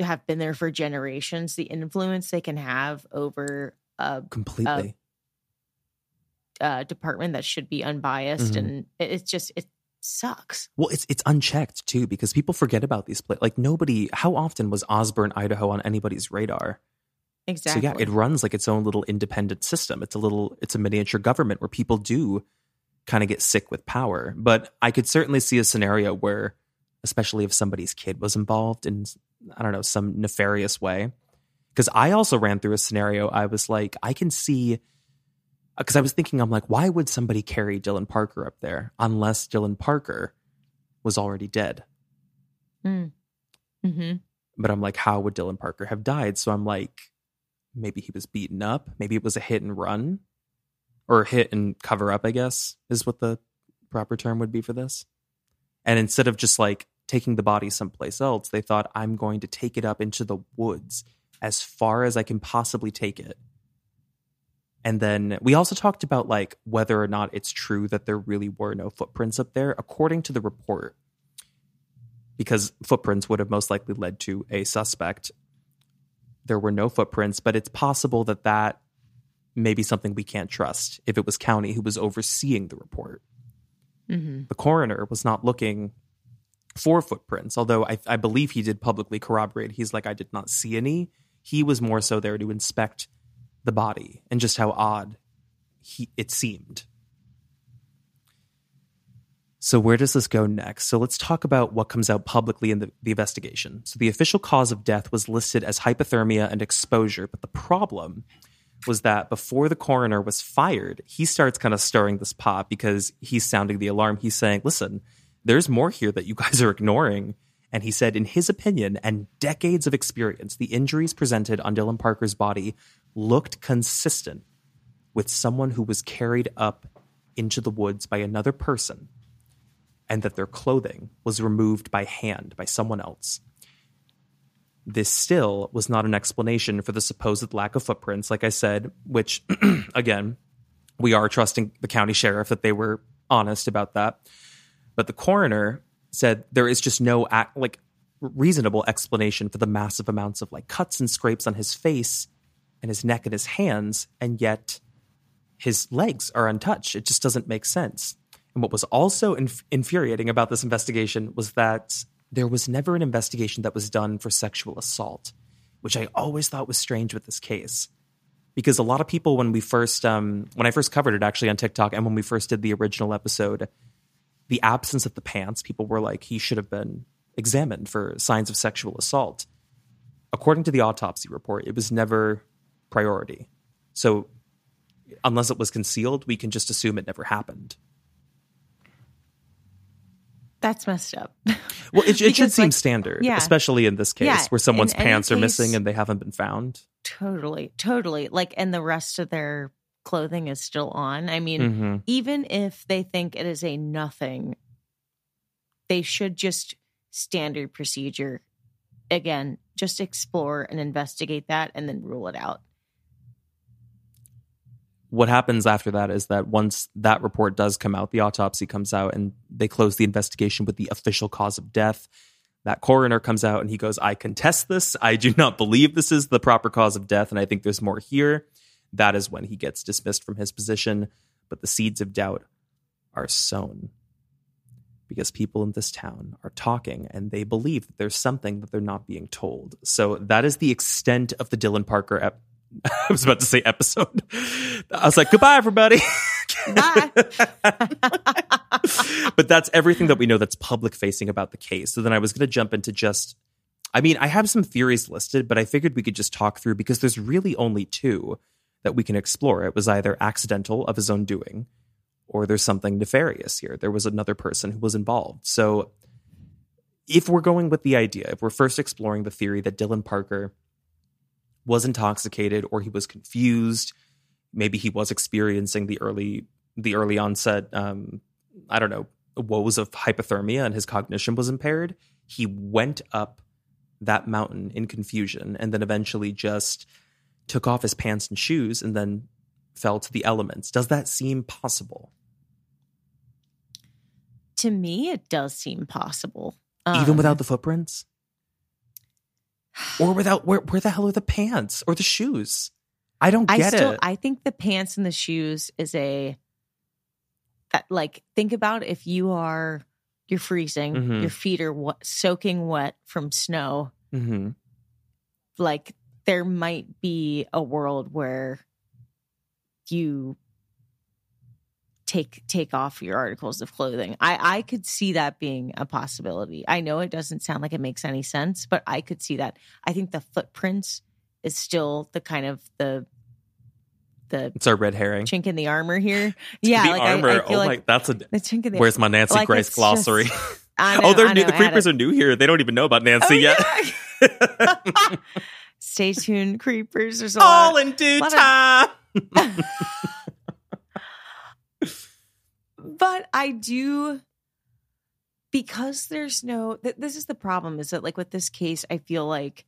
have been there for generations, the influence they can have over a Completely. uh, department that should be unbiased, Mhm. and it's just it sucks. Well, it's it's unchecked too because people forget about these places. Like nobody. How often was Osburn, Idaho, on anybody's radar? Exactly. So yeah, it runs like its own little independent system. It's a little, it's a miniature government where people do kind of get sick with power. But I could certainly see a scenario where, especially if somebody's kid was involved in, I don't know, some nefarious way. Because I also ran through a scenario. I was like, I can see, because I was thinking, I'm like, why would somebody carry Dylan Parker up there unless Dylan Parker was already dead? hmm but I'm like, how would Dylan Parker have died? So I'm like, maybe he was beaten up. Maybe it was a hit and run or hit and cover up, I guess is what the proper term would be for this. And instead of just like taking the body someplace else, they thought, I'm going to take it up into the woods as far as I can possibly take it. And then we also talked about like whether or not it's true that there really were no footprints up there. According to the report, because footprints would have most likely led to a suspect. There were no footprints, but it's possible that that may be something we can't trust if it was county who was overseeing the report. hmm The coroner was not looking for footprints, although I, I believe he did publicly corroborate. He's like, I did not see any. He was more so there to inspect the body and just how odd he it seemed. So, where does this go next? So, let's talk about what comes out publicly in the, the, investigation. So, the official cause of death was listed as hypothermia and exposure, but the problem was that before the coroner was fired, he starts kind of stirring this pot because he's sounding the alarm. He's saying, listen, there's more here that you guys are ignoring. And he said, in his opinion and decades of experience, the injuries presented on Dylan Parker's body looked consistent with someone who was carried up into the woods by another person and that their clothing was removed by hand by someone else. This still was not an explanation for the supposed lack of footprints, like I said, which, again, we are trusting the county sheriff that they were honest about that. But the coroner said there is just no act, like reasonable explanation for the massive amounts of like cuts and scrapes on his face and his neck and his hands, and yet his legs are untouched. It just doesn't make sense. And what was also inf- infuriating about this investigation was that there was never an investigation that was done for sexual assault, which I always thought was strange with this case. Because a lot of people, when we first, um, when I first covered it actually on TikTok, and when we first did the original episode, the absence of the pants, people were like, he should have been examined for signs of sexual assault. According to the autopsy report, it was never priority. So, unless it was concealed, we can just assume it never happened. That's messed up. Well, it, it should seem like, standard, yeah. especially in this case yeah. where someone's pants are case, missing and they haven't been found. Totally, totally. Like, and the rest of their clothing is still on. I mean, mm-hmm. even if they think it is a nothing, they should just standard procedure. Again, just explore and investigate that and then rule it out what happens after that is that once that report does come out, the autopsy comes out, and they close the investigation with the official cause of death. That coroner comes out and he goes, I contest this. I do not believe this is the proper cause of death, and I think there's more here. That is when he gets dismissed from his position. But the seeds of doubt are sown because people in this town are talking and they believe that there's something that they're not being told. So that is the extent of the Dylan Parker I was about to say episode. I was like, goodbye, everybody. Bye. but that's everything that we know that's public facing about the case. So then I was going to jump into just, I mean, I have some theories listed, but I figured we could just talk through because there's really only two that we can explore. It was either accidental of his own doing, or there's something nefarious here. There was another person who was involved. So if we're going with the idea, if we're first exploring the theory that Dylan Parker was intoxicated or he was confused. Maybe he was experiencing the early the early onset um, I don't know woes of hypothermia and his cognition was impaired. He went up that mountain in confusion and then eventually just took off his pants and shoes and then fell to the elements. Does that seem possible? To me, it does seem possible. Even um, without the footprints? Or without where where the hell are the pants or the shoes? I don't get I still, it. I think the pants and the shoes is a that like think about if you are you're freezing, mm-hmm. your feet are soaking wet from snow. Mm-hmm. Like there might be a world where you take take off your articles of clothing. I I could see that being a possibility. I know it doesn't sound like it makes any sense, but I could see that. I think the footprints is still the kind of the the it's our red herring chink in the armor here. yeah, the like armor. I, I oh like my, that's a the chink in the where's my Nancy like Grace glossary? Just, know, oh, they're I new. Know, the creepers are new here. They don't even know about oh, Nancy oh, yet. Yeah. Stay tuned, creepers. There's all lot, in due time. Of, but I do because there's no th- this is the problem is that like with this case I feel like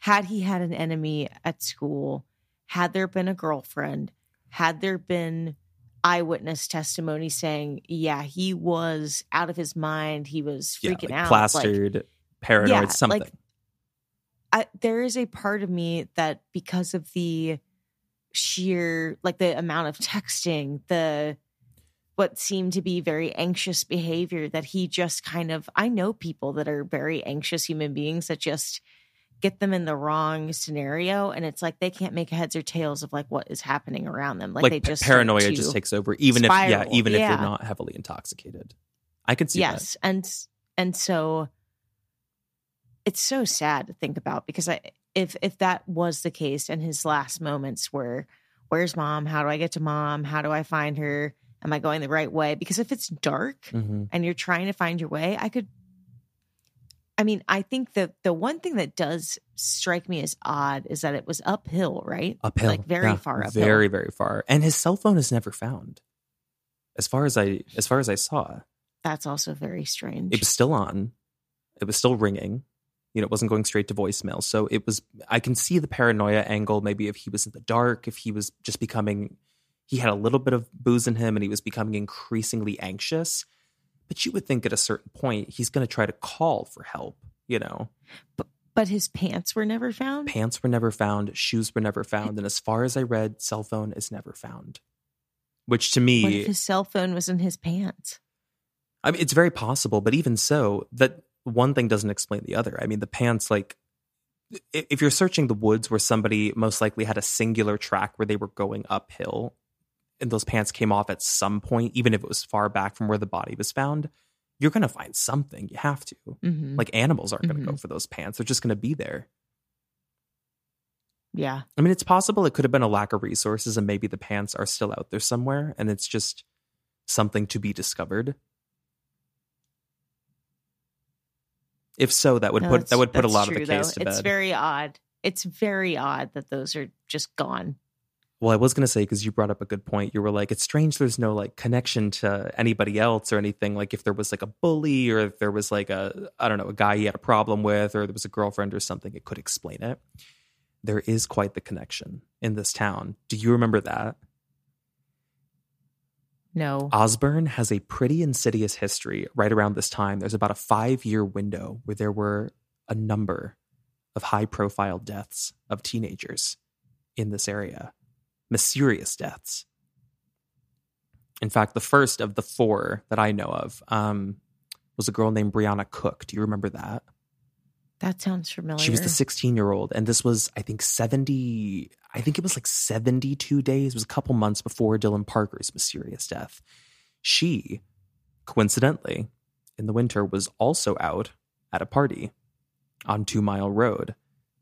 had he had an enemy at school, had there been a girlfriend, had there been eyewitness testimony saying, yeah, he was out of his mind, he was freaking yeah, like out, plastered, like, paranoid, yeah, something. Like, I, there is a part of me that because of the sheer like the amount of texting, the what seemed to be very anxious behavior that he just kind of I know people that are very anxious human beings that just get them in the wrong scenario and it's like they can't make heads or tails of like what is happening around them like, like they just paranoia just takes over even spiral. if yeah even yeah. if you're not heavily intoxicated I could see yes, that. and and so it's so sad to think about because I if if that was the case and his last moments were where's mom? How do I get to mom? How do I find her? Am I going the right way? Because if it's dark Mhm. and you're trying to find your way, I could I mean, I think that the one thing that does strike me as odd is that it was uphill, right? Uphill. Like very Yeah, far uphill. Very, very far. And his cell phone is never found. As far as I as far as I saw. That's also very strange. It was still on. It was still ringing. You know, it wasn't going straight to voicemail. So it was I can see the paranoia angle, maybe if he was in the dark, if he was just becoming he had a little bit of booze in him and he was becoming increasingly anxious. But you would think at a certain point he's gonna try to call for help, you know. but but his pants were never found. Pants were never found, shoes were never found, and as far as I read, cell phone is never found. Which to me What if his cell phone was in his pants? I mean, it's very possible, but even so, that one thing doesn't explain the other. I mean, the pants, like, if you're searching the woods where somebody most likely had a singular track where they were going uphill and those pants came off at some point, even if it was far back from where the body was found, you're going to find something. You have to. Mm-hmm. Like, animals aren't going to go for those pants, they're just going to be there. yeah, I mean, it's possible it could have been a lack of resources and maybe the pants are still out there somewhere and it's just something to be discovered. If so, that would No, put that would put a lot of the case though. to It's bed. very odd. It's very odd that those are just gone. Well, I was going to say because you brought up a good point. You were like, it's strange there's no like connection to anybody else or anything. Like if there was like a bully or if there was like a I don't know a guy he had a problem with or there was a girlfriend or something, it could explain it. There is quite the connection in this town. Do you remember that? No, Osburn has a pretty insidious history right around this time. There's about a five year window where there were a number of high profile deaths of teenagers in this area, mysterious deaths. In fact, the first of the four that I know of um, was a girl named Brianna Cook. Do you remember that? that sounds familiar. She was the 16 year old, and this was, I think, 70, I think it was like 72 days, it was a couple months before Dylan Parker's mysterious death. She, coincidentally, in the winter, was also out at a party on Two Mile Road.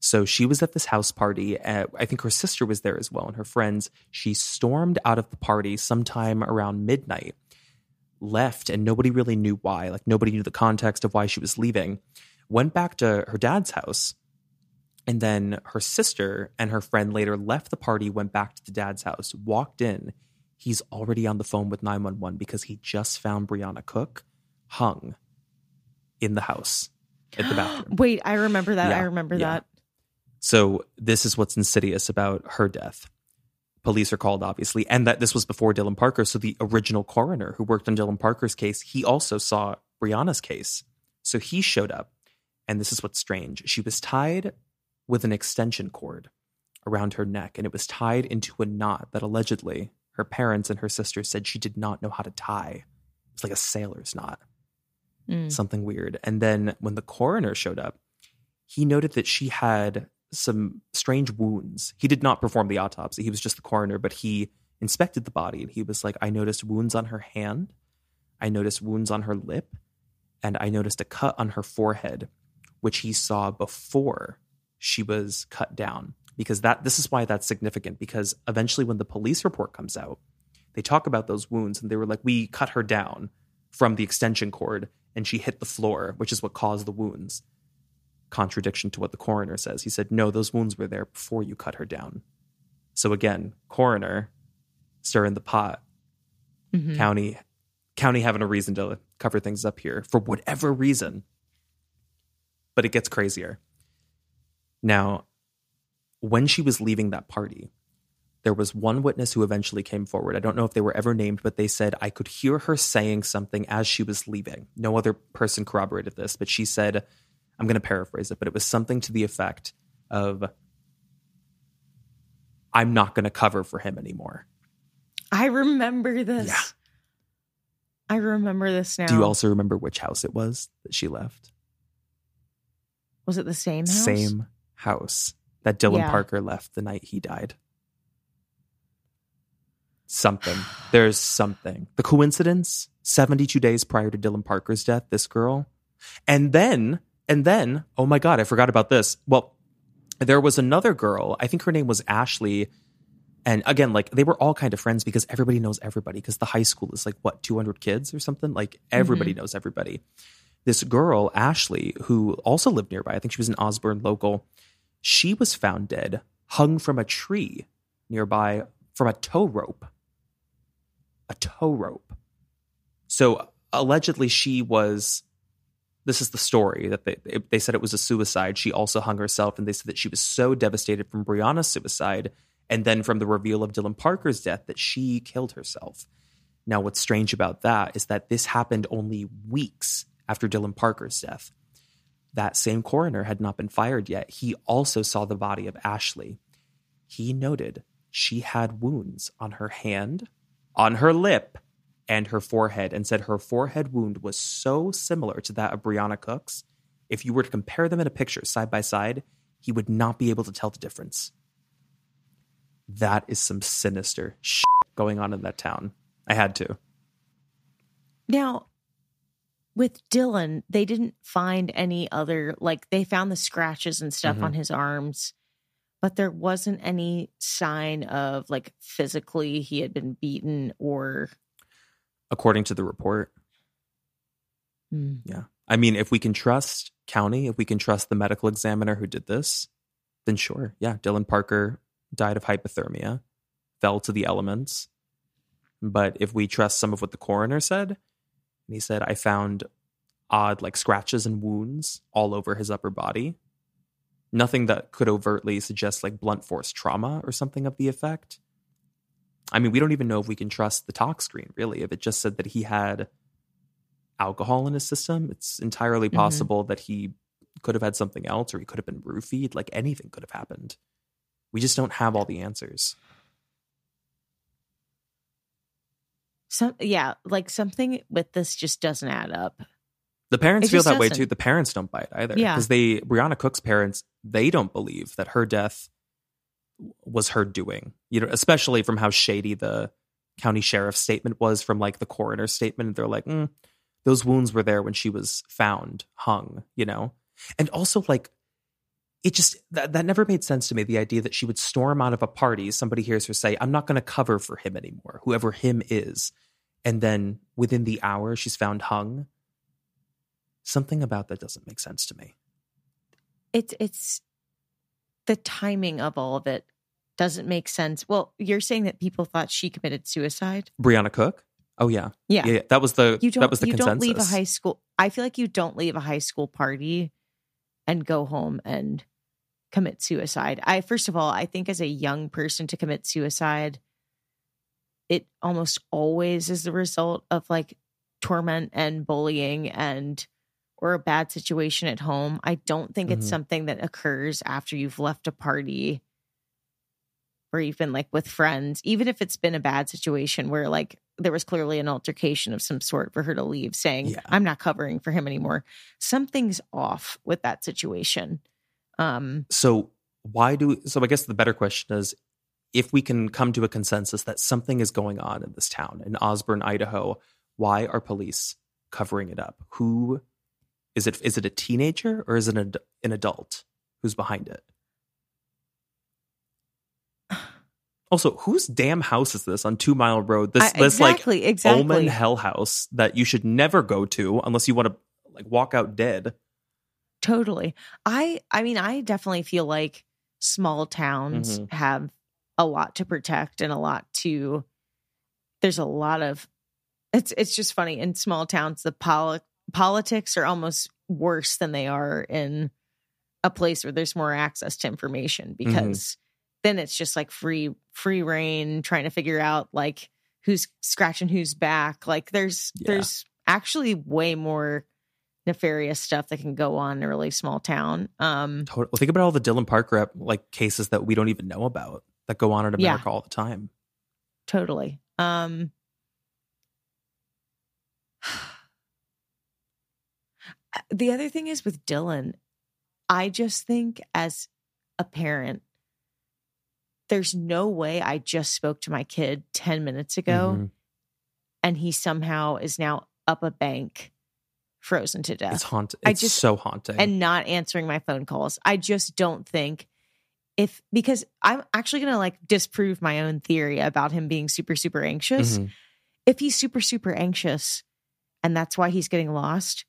So she was at this house party. At, I think her sister was there as well, and her friends. She stormed out of the party sometime around midnight, left, and nobody really knew why. Like, nobody knew the context of why she was leaving went back to her dad's house. And then her sister and her friend later left the party, went back to the dad's house, walked in. He's already on the phone with 911 because he just found Brianna Cook hung in the house at the bathroom. Wait, I remember that. Yeah, I remember yeah. that. So this is what's insidious about her death. Police are called, obviously, and that this was before Dylan Parker. So the original coroner who worked on Dylan Parker's case, he also saw Brianna's case. So he showed up, and this is what's strange. She was tied with an extension cord around her neck, and it was tied into a knot that allegedly her parents and her sister said she did not know how to tie. It's like a sailor's knot Mm. something weird. And then when the coroner showed up, he noted that she had some strange wounds. He did not perform the autopsy, he was just the coroner, but he inspected the body and he was like, I noticed wounds on her hand, I noticed wounds on her lip, and I noticed a cut on her forehead, which he saw before she was cut down. Because that this is why that's significant, because eventually when the police report comes out, they talk about those wounds and they were like, We cut her down from the extension cord and she hit the floor, which is what caused the wounds. Contradiction to what the coroner says. He said, No, those wounds were there before you cut her down. So again, coroner stir in the pot, Mhm. county county having a reason to cover things up here for whatever reason. But it gets crazier. Now, when she was leaving that party, there was one witness who eventually came forward. I don't know if they were ever named, but they said I could hear her saying something as she was leaving. No other person corroborated this, but she said, I'm going to paraphrase it, but it was something to the effect of, I'm not going to cover for him anymore. I remember this. Yeah. I remember this now. Do you also remember which house it was that she left? Was it the same house? Same house that Dylan Yeah. Parker left the night he died. something. There's something. The coincidence 72 days prior to Dylan Parker's death, this girl. And then, and then, oh my God, I forgot about this. Well, there was another girl, I think her name was Ashley. And again, like they were all kind of friends because everybody knows everybody because the high school is like what, 200 kids or something? Like everybody mm-hmm. knows everybody. This girl, Ashley, who also lived nearby, I think she was an Osburn local, she was found dead, hung from a tree nearby from a tow rope. A tow rope. So allegedly, she was. This is the story that they they said it was a suicide. She also hung herself, and they said that she was so devastated from Brianna's suicide and then from the reveal of Dylan Parker's death that she killed herself. Now, what's strange about that is that this happened only weeks after Dylan Parker's death. That same coroner had not been fired yet. He also saw the body of Ashley. He noted she had wounds on her hand, on her lip, and her forehead, and said her forehead wound was so similar to that of Brianna Cook's. If you were to compare them in a picture side by side, he would not be able to tell the difference. That is some sinister shit going on in that town. I had to. Now, with Dylan, they didn't find any other, like, they found the scratches and stuff mm-hmm. on his arms, but there wasn't any sign of, like, physically he had been beaten or. According to the report. Mm. Yeah. I mean, if we can trust County, if we can trust the medical examiner who did this, then sure. Yeah. Dylan Parker died of hypothermia, fell to the elements. But if we trust some of what the coroner said, and he said, I found odd, like scratches and wounds all over his upper body. Nothing that could overtly suggest like blunt force trauma or something of the effect. I mean, we don't even know if we can trust the tox screen, really. If it just said that he had alcohol in his system, it's entirely mm-hmm. possible mm-hmm. that he could have had something else or he could have been roofied. Like anything could have happened. We just don't have all the answers. Some yeah, like something with this just doesn't add up. The parents it feel that doesn't. way too. The parents don't buy it either. Yeah. Because they Brianna Cook's parents, they don't believe that her death was her doing. You know, especially from how shady the county sheriff's statement was from like the coroner's statement. They're like, mm, those wounds were there when she was found, hung, you know? And also like it just that, that never made sense to me the idea that she would storm out of a party somebody hears her say i'm not going to cover for him anymore whoever him is and then within the hour she's found hung something about that doesn't make sense to me it's it's the timing of all of it doesn't make sense. Well you're saying that people thought she committed suicide? Brianna cook? Oh yeah. Yeah, yeah that was the you don't, that was the you consensus. don't leave a high school i feel like you don't leave a high school party and go home and commit suicide. I first of all, I think as a young person to commit suicide, it almost always is the result of like torment and bullying and or a bad situation at home. I don't think mm-hmm. it's something that occurs after you've left a party or even like with friends, even if it's been a bad situation where like there was clearly an altercation of some sort for her to leave saying, yeah. I'm not covering for him anymore. Something's off with that situation. Um, so why do so? I guess the better question is if we can come to a consensus that something is going on in this town in Osburn, Idaho. Why are police covering it up? Who is it? Is it a teenager or is it an, an adult who's behind it? Also, whose damn house is this on Two Mile Road? This I, this exactly, like exactly. Omen hell house that you should never go to unless you want to like walk out dead. Totally. I I mean I definitely feel like small towns mm-hmm. have a lot to protect and a lot to there's a lot of it's it's just funny in small towns the poli- politics are almost worse than they are in a place where there's more access to information mm-hmm. because mm-hmm. then it's just like free free rein trying to figure out like who's scratching whose back like there's yeah. there's actually way more nefarious stuff that can go on in a really small town. Um, totally. Well, think about all the Dylan Parker like cases that we don't even know about that go on in America yeah, all the time. Totally. Um, the other thing is with Dylan, I just think as a parent, there's no way I just spoke to my kid 10 minutes ago Mhm. and he somehow is now up a bank frozen to death It's haunting. I It's just- so haunting. and not answering my phone calls. I just don't think if because I'm actually going to like disprove my own theory about him being super super anxious. Mhm. If he's super super anxious and that's why he's getting lost,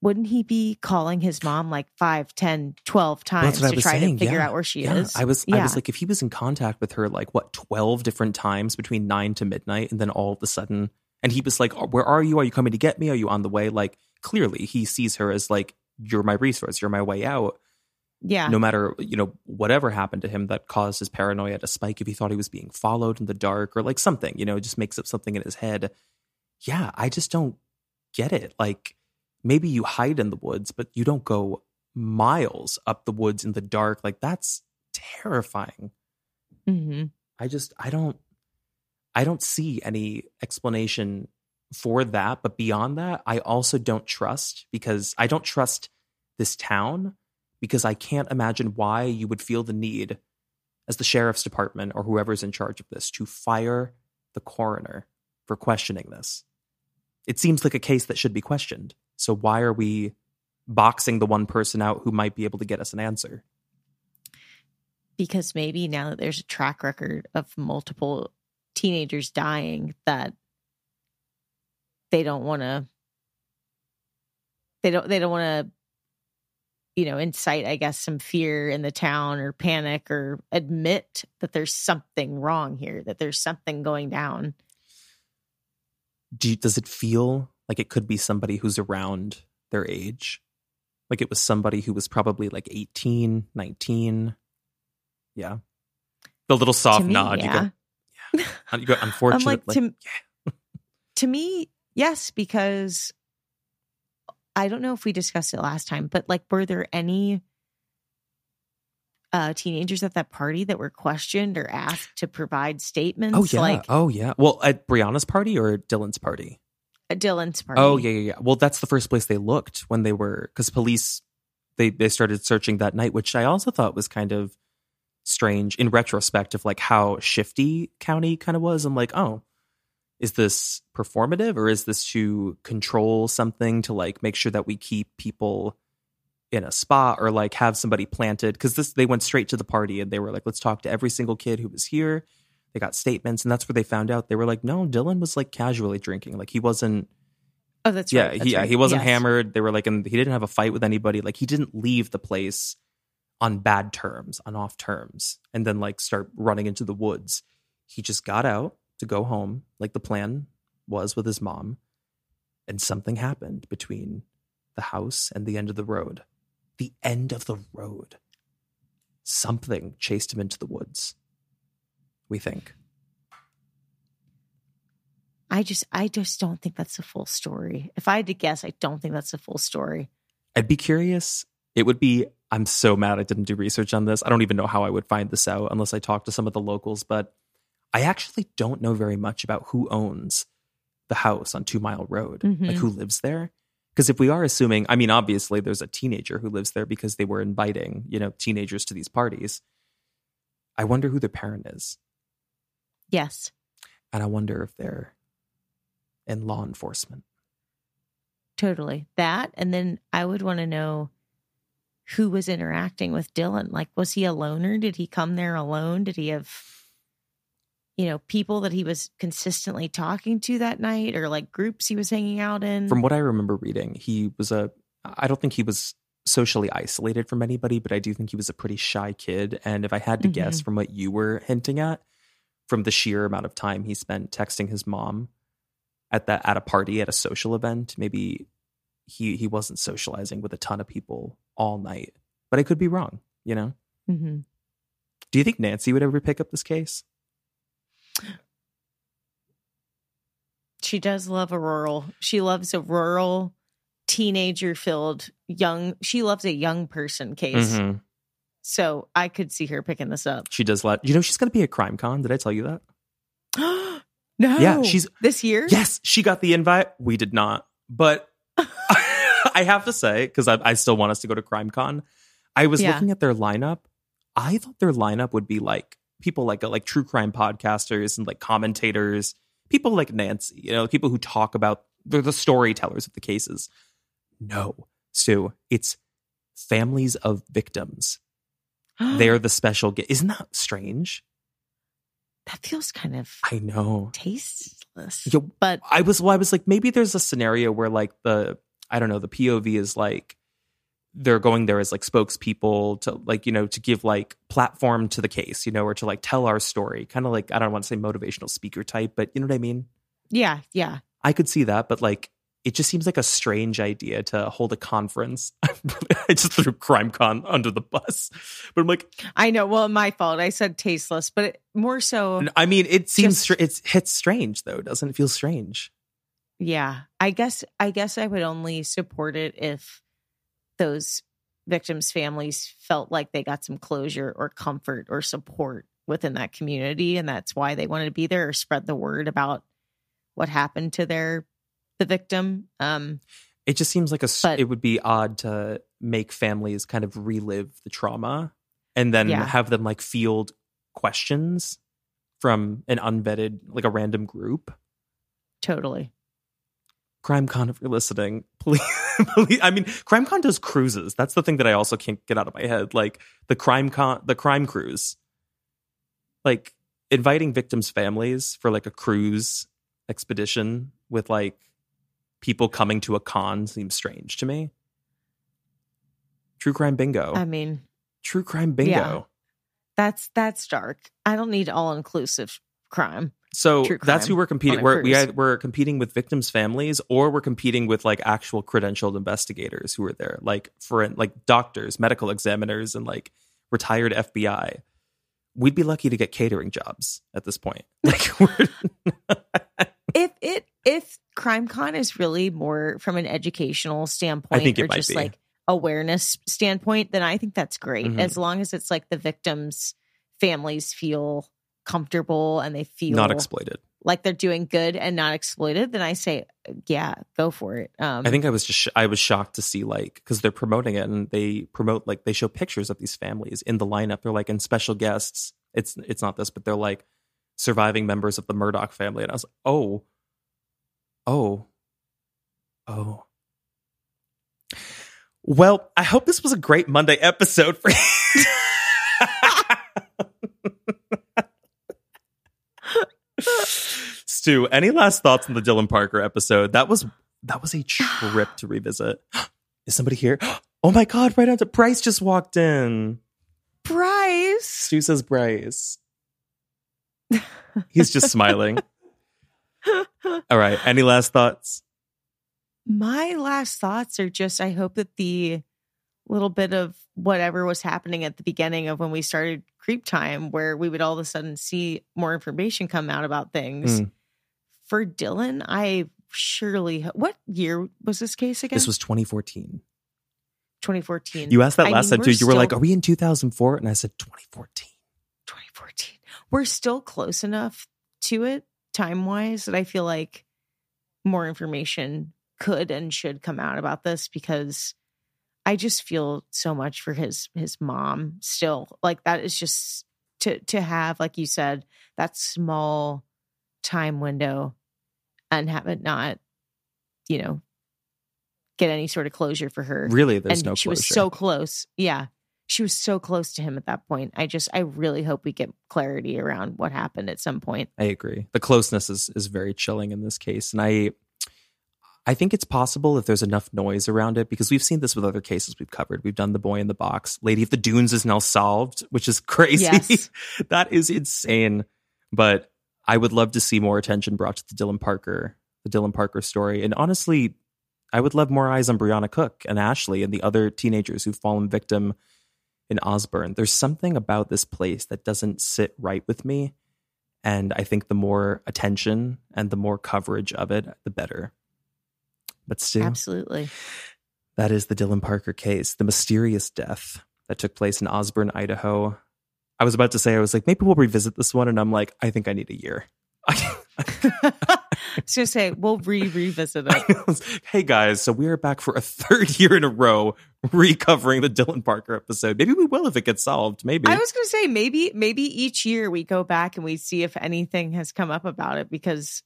wouldn't he be calling his mom like 5, 10, 12 times to try saying, to figure yeah. out where she yeah, is? I was I was like if he was in contact with her like what 12 different times between 9 to midnight and then all of a sudden and he was like "Oh, where are you? Are you coming to get me? Are you on the way? Like clearly he sees her as like you're my resource, you're my way out. yeah. No matter, you know, whatever happened to him that caused his paranoia to spike if he thought he was being followed in the dark or like something, you know, it just makes up something in his head. Yeah, I just don't get it. Like maybe you hide in the woods, but you don't go miles up the woods in the dark. Like that's terrifying. hmm I just I don't I don't see any explanation for that, but beyond that, I also don't trust because I don't trust this town because I can't imagine why you would feel the need as the sheriff's department or whoever's in charge of this to fire the coroner for questioning this. It seems like a case that should be questioned. So why are we boxing the one person out who might be able to get us an answer? Because maybe now that there's a track record of multiple teenagers dying, that they don't want to. They don't. They don't want to. You know, incite, I guess, some fear in the town or panic or admit that there's something wrong here, that there's something going down. do you, does it feel like it could be somebody who's around their age. Like it was somebody who was probably like 18 19 yeah. The little soft me, nod yeah. you go yeah. you go unfortunately like to, to me, yes, because I don't know if we discussed it last time, but like, were there any uh teenagers at that party that were questioned or asked to provide statements? oh yeah. like oh yeah. Well at brianna's party or dylan's party Dylan's party. oh yeah yeah yeah. Well that's the first place they looked when they were because police they they started searching that night which i also thought was kind of strange in retrospect of like how shifty county kind of was. I'm like oh is this performative or is this to control something to like make sure that we keep people in a spot or like have somebody planted? Because this they went straight to the party and they were like let's talk to every single kid who was here they got statements and that's where they found out they were like no dylan was like casually drinking like he wasn't Oh, that's yeah, right. he, that's yeah, he wasn't Yes. hammered. They were like, and he didn't have a fight with anybody. Like he didn't leave the place on bad terms, on off terms, and then like start running into the woods. He just got out to go home, like the plan was with his mom, and something happened between the house and the end of the road. The end of the road. Something chased him into the woods. We think. I just, I just don't think that's the full story. If I had to guess, I don't think that's the full story. I'd be curious. It would be. I'm so mad I didn't do research on this. I don't even know how I would find this out unless I talked to some of the locals. But I actually don't know very much about who owns the house on Two Mile Road, Mhm. like who lives there. Because if we are assuming, I mean, obviously there's a teenager who lives there because they were inviting, you know, teenagers to these parties. I wonder who their parent is, Yes. and I wonder if they're in law enforcement. Totally. That. And then I would want to know who was interacting with Dylan. Like, was he a loner? Did he come there alone? Did he have, you know, people that he was consistently talking to that night or like groups he was hanging out in? From what I remember reading, he was a, I don't think he was socially isolated from anybody, but I do think he was a pretty shy kid. And if I had to guess mm-hmm. from what you were hinting at, from the sheer amount of time he spent texting his mom at that at a party at a social event, maybe he he wasn't socializing with a ton of people all night. But I could be wrong, you know? Mhm. Do you think Nancy would ever pick up this case? She does love a rural. She loves a rural, teenager filled young. She loves a young person case. Mhm. So I could see her picking this up. She does let you know she's gonna be at Crime Con. Did I tell you that? no. Yeah, she's- this year. Yes, she got the invite. We did not. But I have to say, because I, I still want us to go to CrimeCon, I was Yeah. looking at their lineup. I thought their lineup would be like people like like true crime podcasters and like commentators, people like Nancy, you know, people who talk about they're the storytellers of the cases. No, Sue, it's families of victims. They're the special guest. Isn't that strange? that feels kind of I know. tasteless. Yo, but I was well, I was like, maybe there's a scenario where like the I don't know, the POV is like they're going there as like spokespeople to like, you know, to give like platform to the case, you know, or to like tell our story. Kind of like I don't want to say motivational speaker type, but you know what I mean? yeah, yeah. I could see that, but like it just seems like a strange idea to hold a conference. I just threw CrimeCon under the bus. But I'm like, I know. Well, my fault. I said tasteless, but it, more so, I mean, it seems Just- it's hits strange though, doesn't it feel strange? yeah. I guess I guess I would only support it if those victims' families felt like they got some closure or comfort or support within that community, and that's why they wanted to be there or spread the word about what happened to their the victim. Um, It just seems like a But- it would be odd to make families kind of relive the trauma and then Yeah. have them like field questions from an unvetted like a random group. totally. CrimeCon, if you're listening, please, please. I mean, CrimeCon does cruises. That's the thing that I also can't get out of my head. Like the CrimeCon, the crime cruise. Like inviting victims' families for like a cruise expedition with like people coming to a con seems strange to me. True crime bingo. I mean, True crime bingo. Yeah. that's that's dark. I don't need all inclusive crime. So True that's who we're competing. We're we are, we're competing with victims' families, or we're competing with like actual credentialed investigators who are there, like for like doctors, medical examiners, and like retired FBI. We'd be lucky to get catering jobs at this point. Like we're if it if CrimeCon is really more from an educational standpoint or just be. like awareness standpoint, then I think that's great. Mhm. As long as it's like the victims' families feel comfortable and they feel not exploited. like they're doing good and not exploited, then I say, yeah, go for it. Um, I think I was just sh- I was shocked to see like because they're promoting it and they promote like they show pictures of these families in the lineup. They're like and special guests. It's it's not this, but they're like surviving members of the Murdaugh family, and I was like, oh, oh, oh. Well, I hope this was a great Monday episode for you. Stu, any last thoughts on the Dylan Parker episode? That was that was a trip to revisit. Is somebody here? Oh my god, right onto Bryce just walked in. Bryce. Stu says Bryce. He's just smiling. All right. Any last thoughts? My last thoughts are just I hope that the little bit of whatever was happening at the beginning of when we started creep time, where we would all of a sudden see more information come out about things. Mm. For Dylan, I surely what year was this case again? This was 2014. 2014. You asked that I last mean, time too. You were like, "Are we in 2004?" And I said 2014. 2014. We're still close enough to it time wise that I feel like more information could and should come out about this because I just feel so much for his his mom still. Like that is just to to have, like you said, that small time window and have it not, you know, get any sort of closure for her Really, there's and no she closure. was so close. Yeah. She was so close to him at that point. I just I really hope we get clarity around what happened at some point. I agree. The closeness is is very chilling in this case, and I I think it's possible if there's enough noise around it because we've seen this with other cases we've covered. We've done the boy in the box. Lady of the Dunes is now solved, which is crazy. Yes. that is insane. But I would love to see more attention brought to the Dylan Parker, the Dylan Parker story. And honestly, I would love more eyes on Brianna Cook and Ashley and the other teenagers who've fallen victim in Osburn. There's something about this place that doesn't sit right with me. And I think the more attention and the more coverage of it, the better. But still, Absolutely. that is the Dylan Parker case, the mysterious death that took place in Osburn, Idaho. I was about to say, I was like, maybe we'll revisit this one. And I'm like, I think I need a year. I was gonna say we'll re revisit it. hey guys, so we are back for a third year in a row recovering the Dylan Parker episode. Maybe we will if it gets solved. Maybe. I was gonna say maybe maybe each year we go back and we see if anything has come up about it because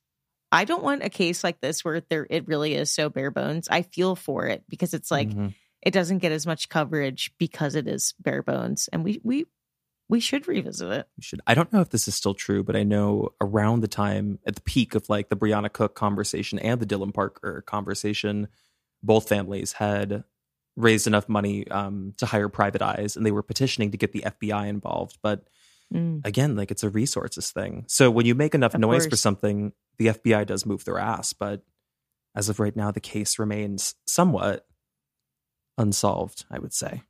I don't want a case like this where there it really is so bare bones. I feel for it because it's like Mhm. it doesn't get as much coverage because it is bare bones, and we we we should revisit it. We should. I don't know if this is still true, but I know around the time at the peak of like the Brianna Cook conversation and the Dylan Parker conversation, both families had raised enough money um, to hire private eyes, and they were petitioning to get the FBI involved. But Mm. again, like it's a resources thing. So when you make enough Of noise for something, the FBI does move their ass. But as of right now, the case remains somewhat unsolved. I would say.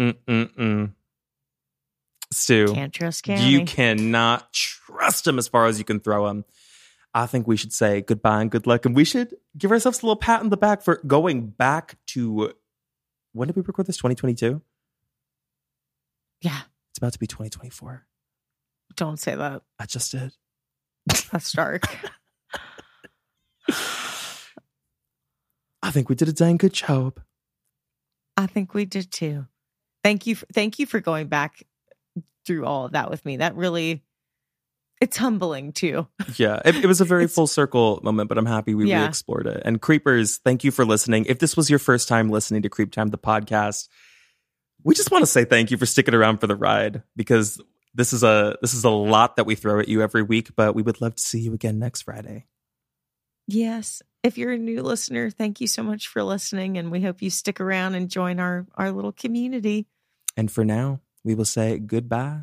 Mm-mm-mm. Stu, Can't trust you cannot trust him as far as you can throw him. I think we should say goodbye and good luck, and we should give ourselves a little pat on the back for going back to when did we record this? 2022. yeah, It's about to be 2024. don't say that. I just did. That's dark. I think we did a dang good job. I think we did too. Thank you. For, thank you for going back through all of that with me. That really, it's humbling too. Yeah, it, it was a very It's- full circle moment, but I'm happy we Yeah. re-explored it. And creepers, thank you for listening. If this was your first time listening to Creep Time, the podcast, we just want to say thank you for sticking around for the ride because this is a this is a lot that we throw at you every week. But we would love to see you again next Friday. Yes. If you're a new listener, thank you so much for listening, and we hope you stick around and join our our little community. And for now, we will say goodbye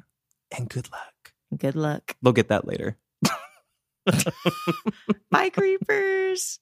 and good luck. Good luck. They'll get that later. Bye, creepers.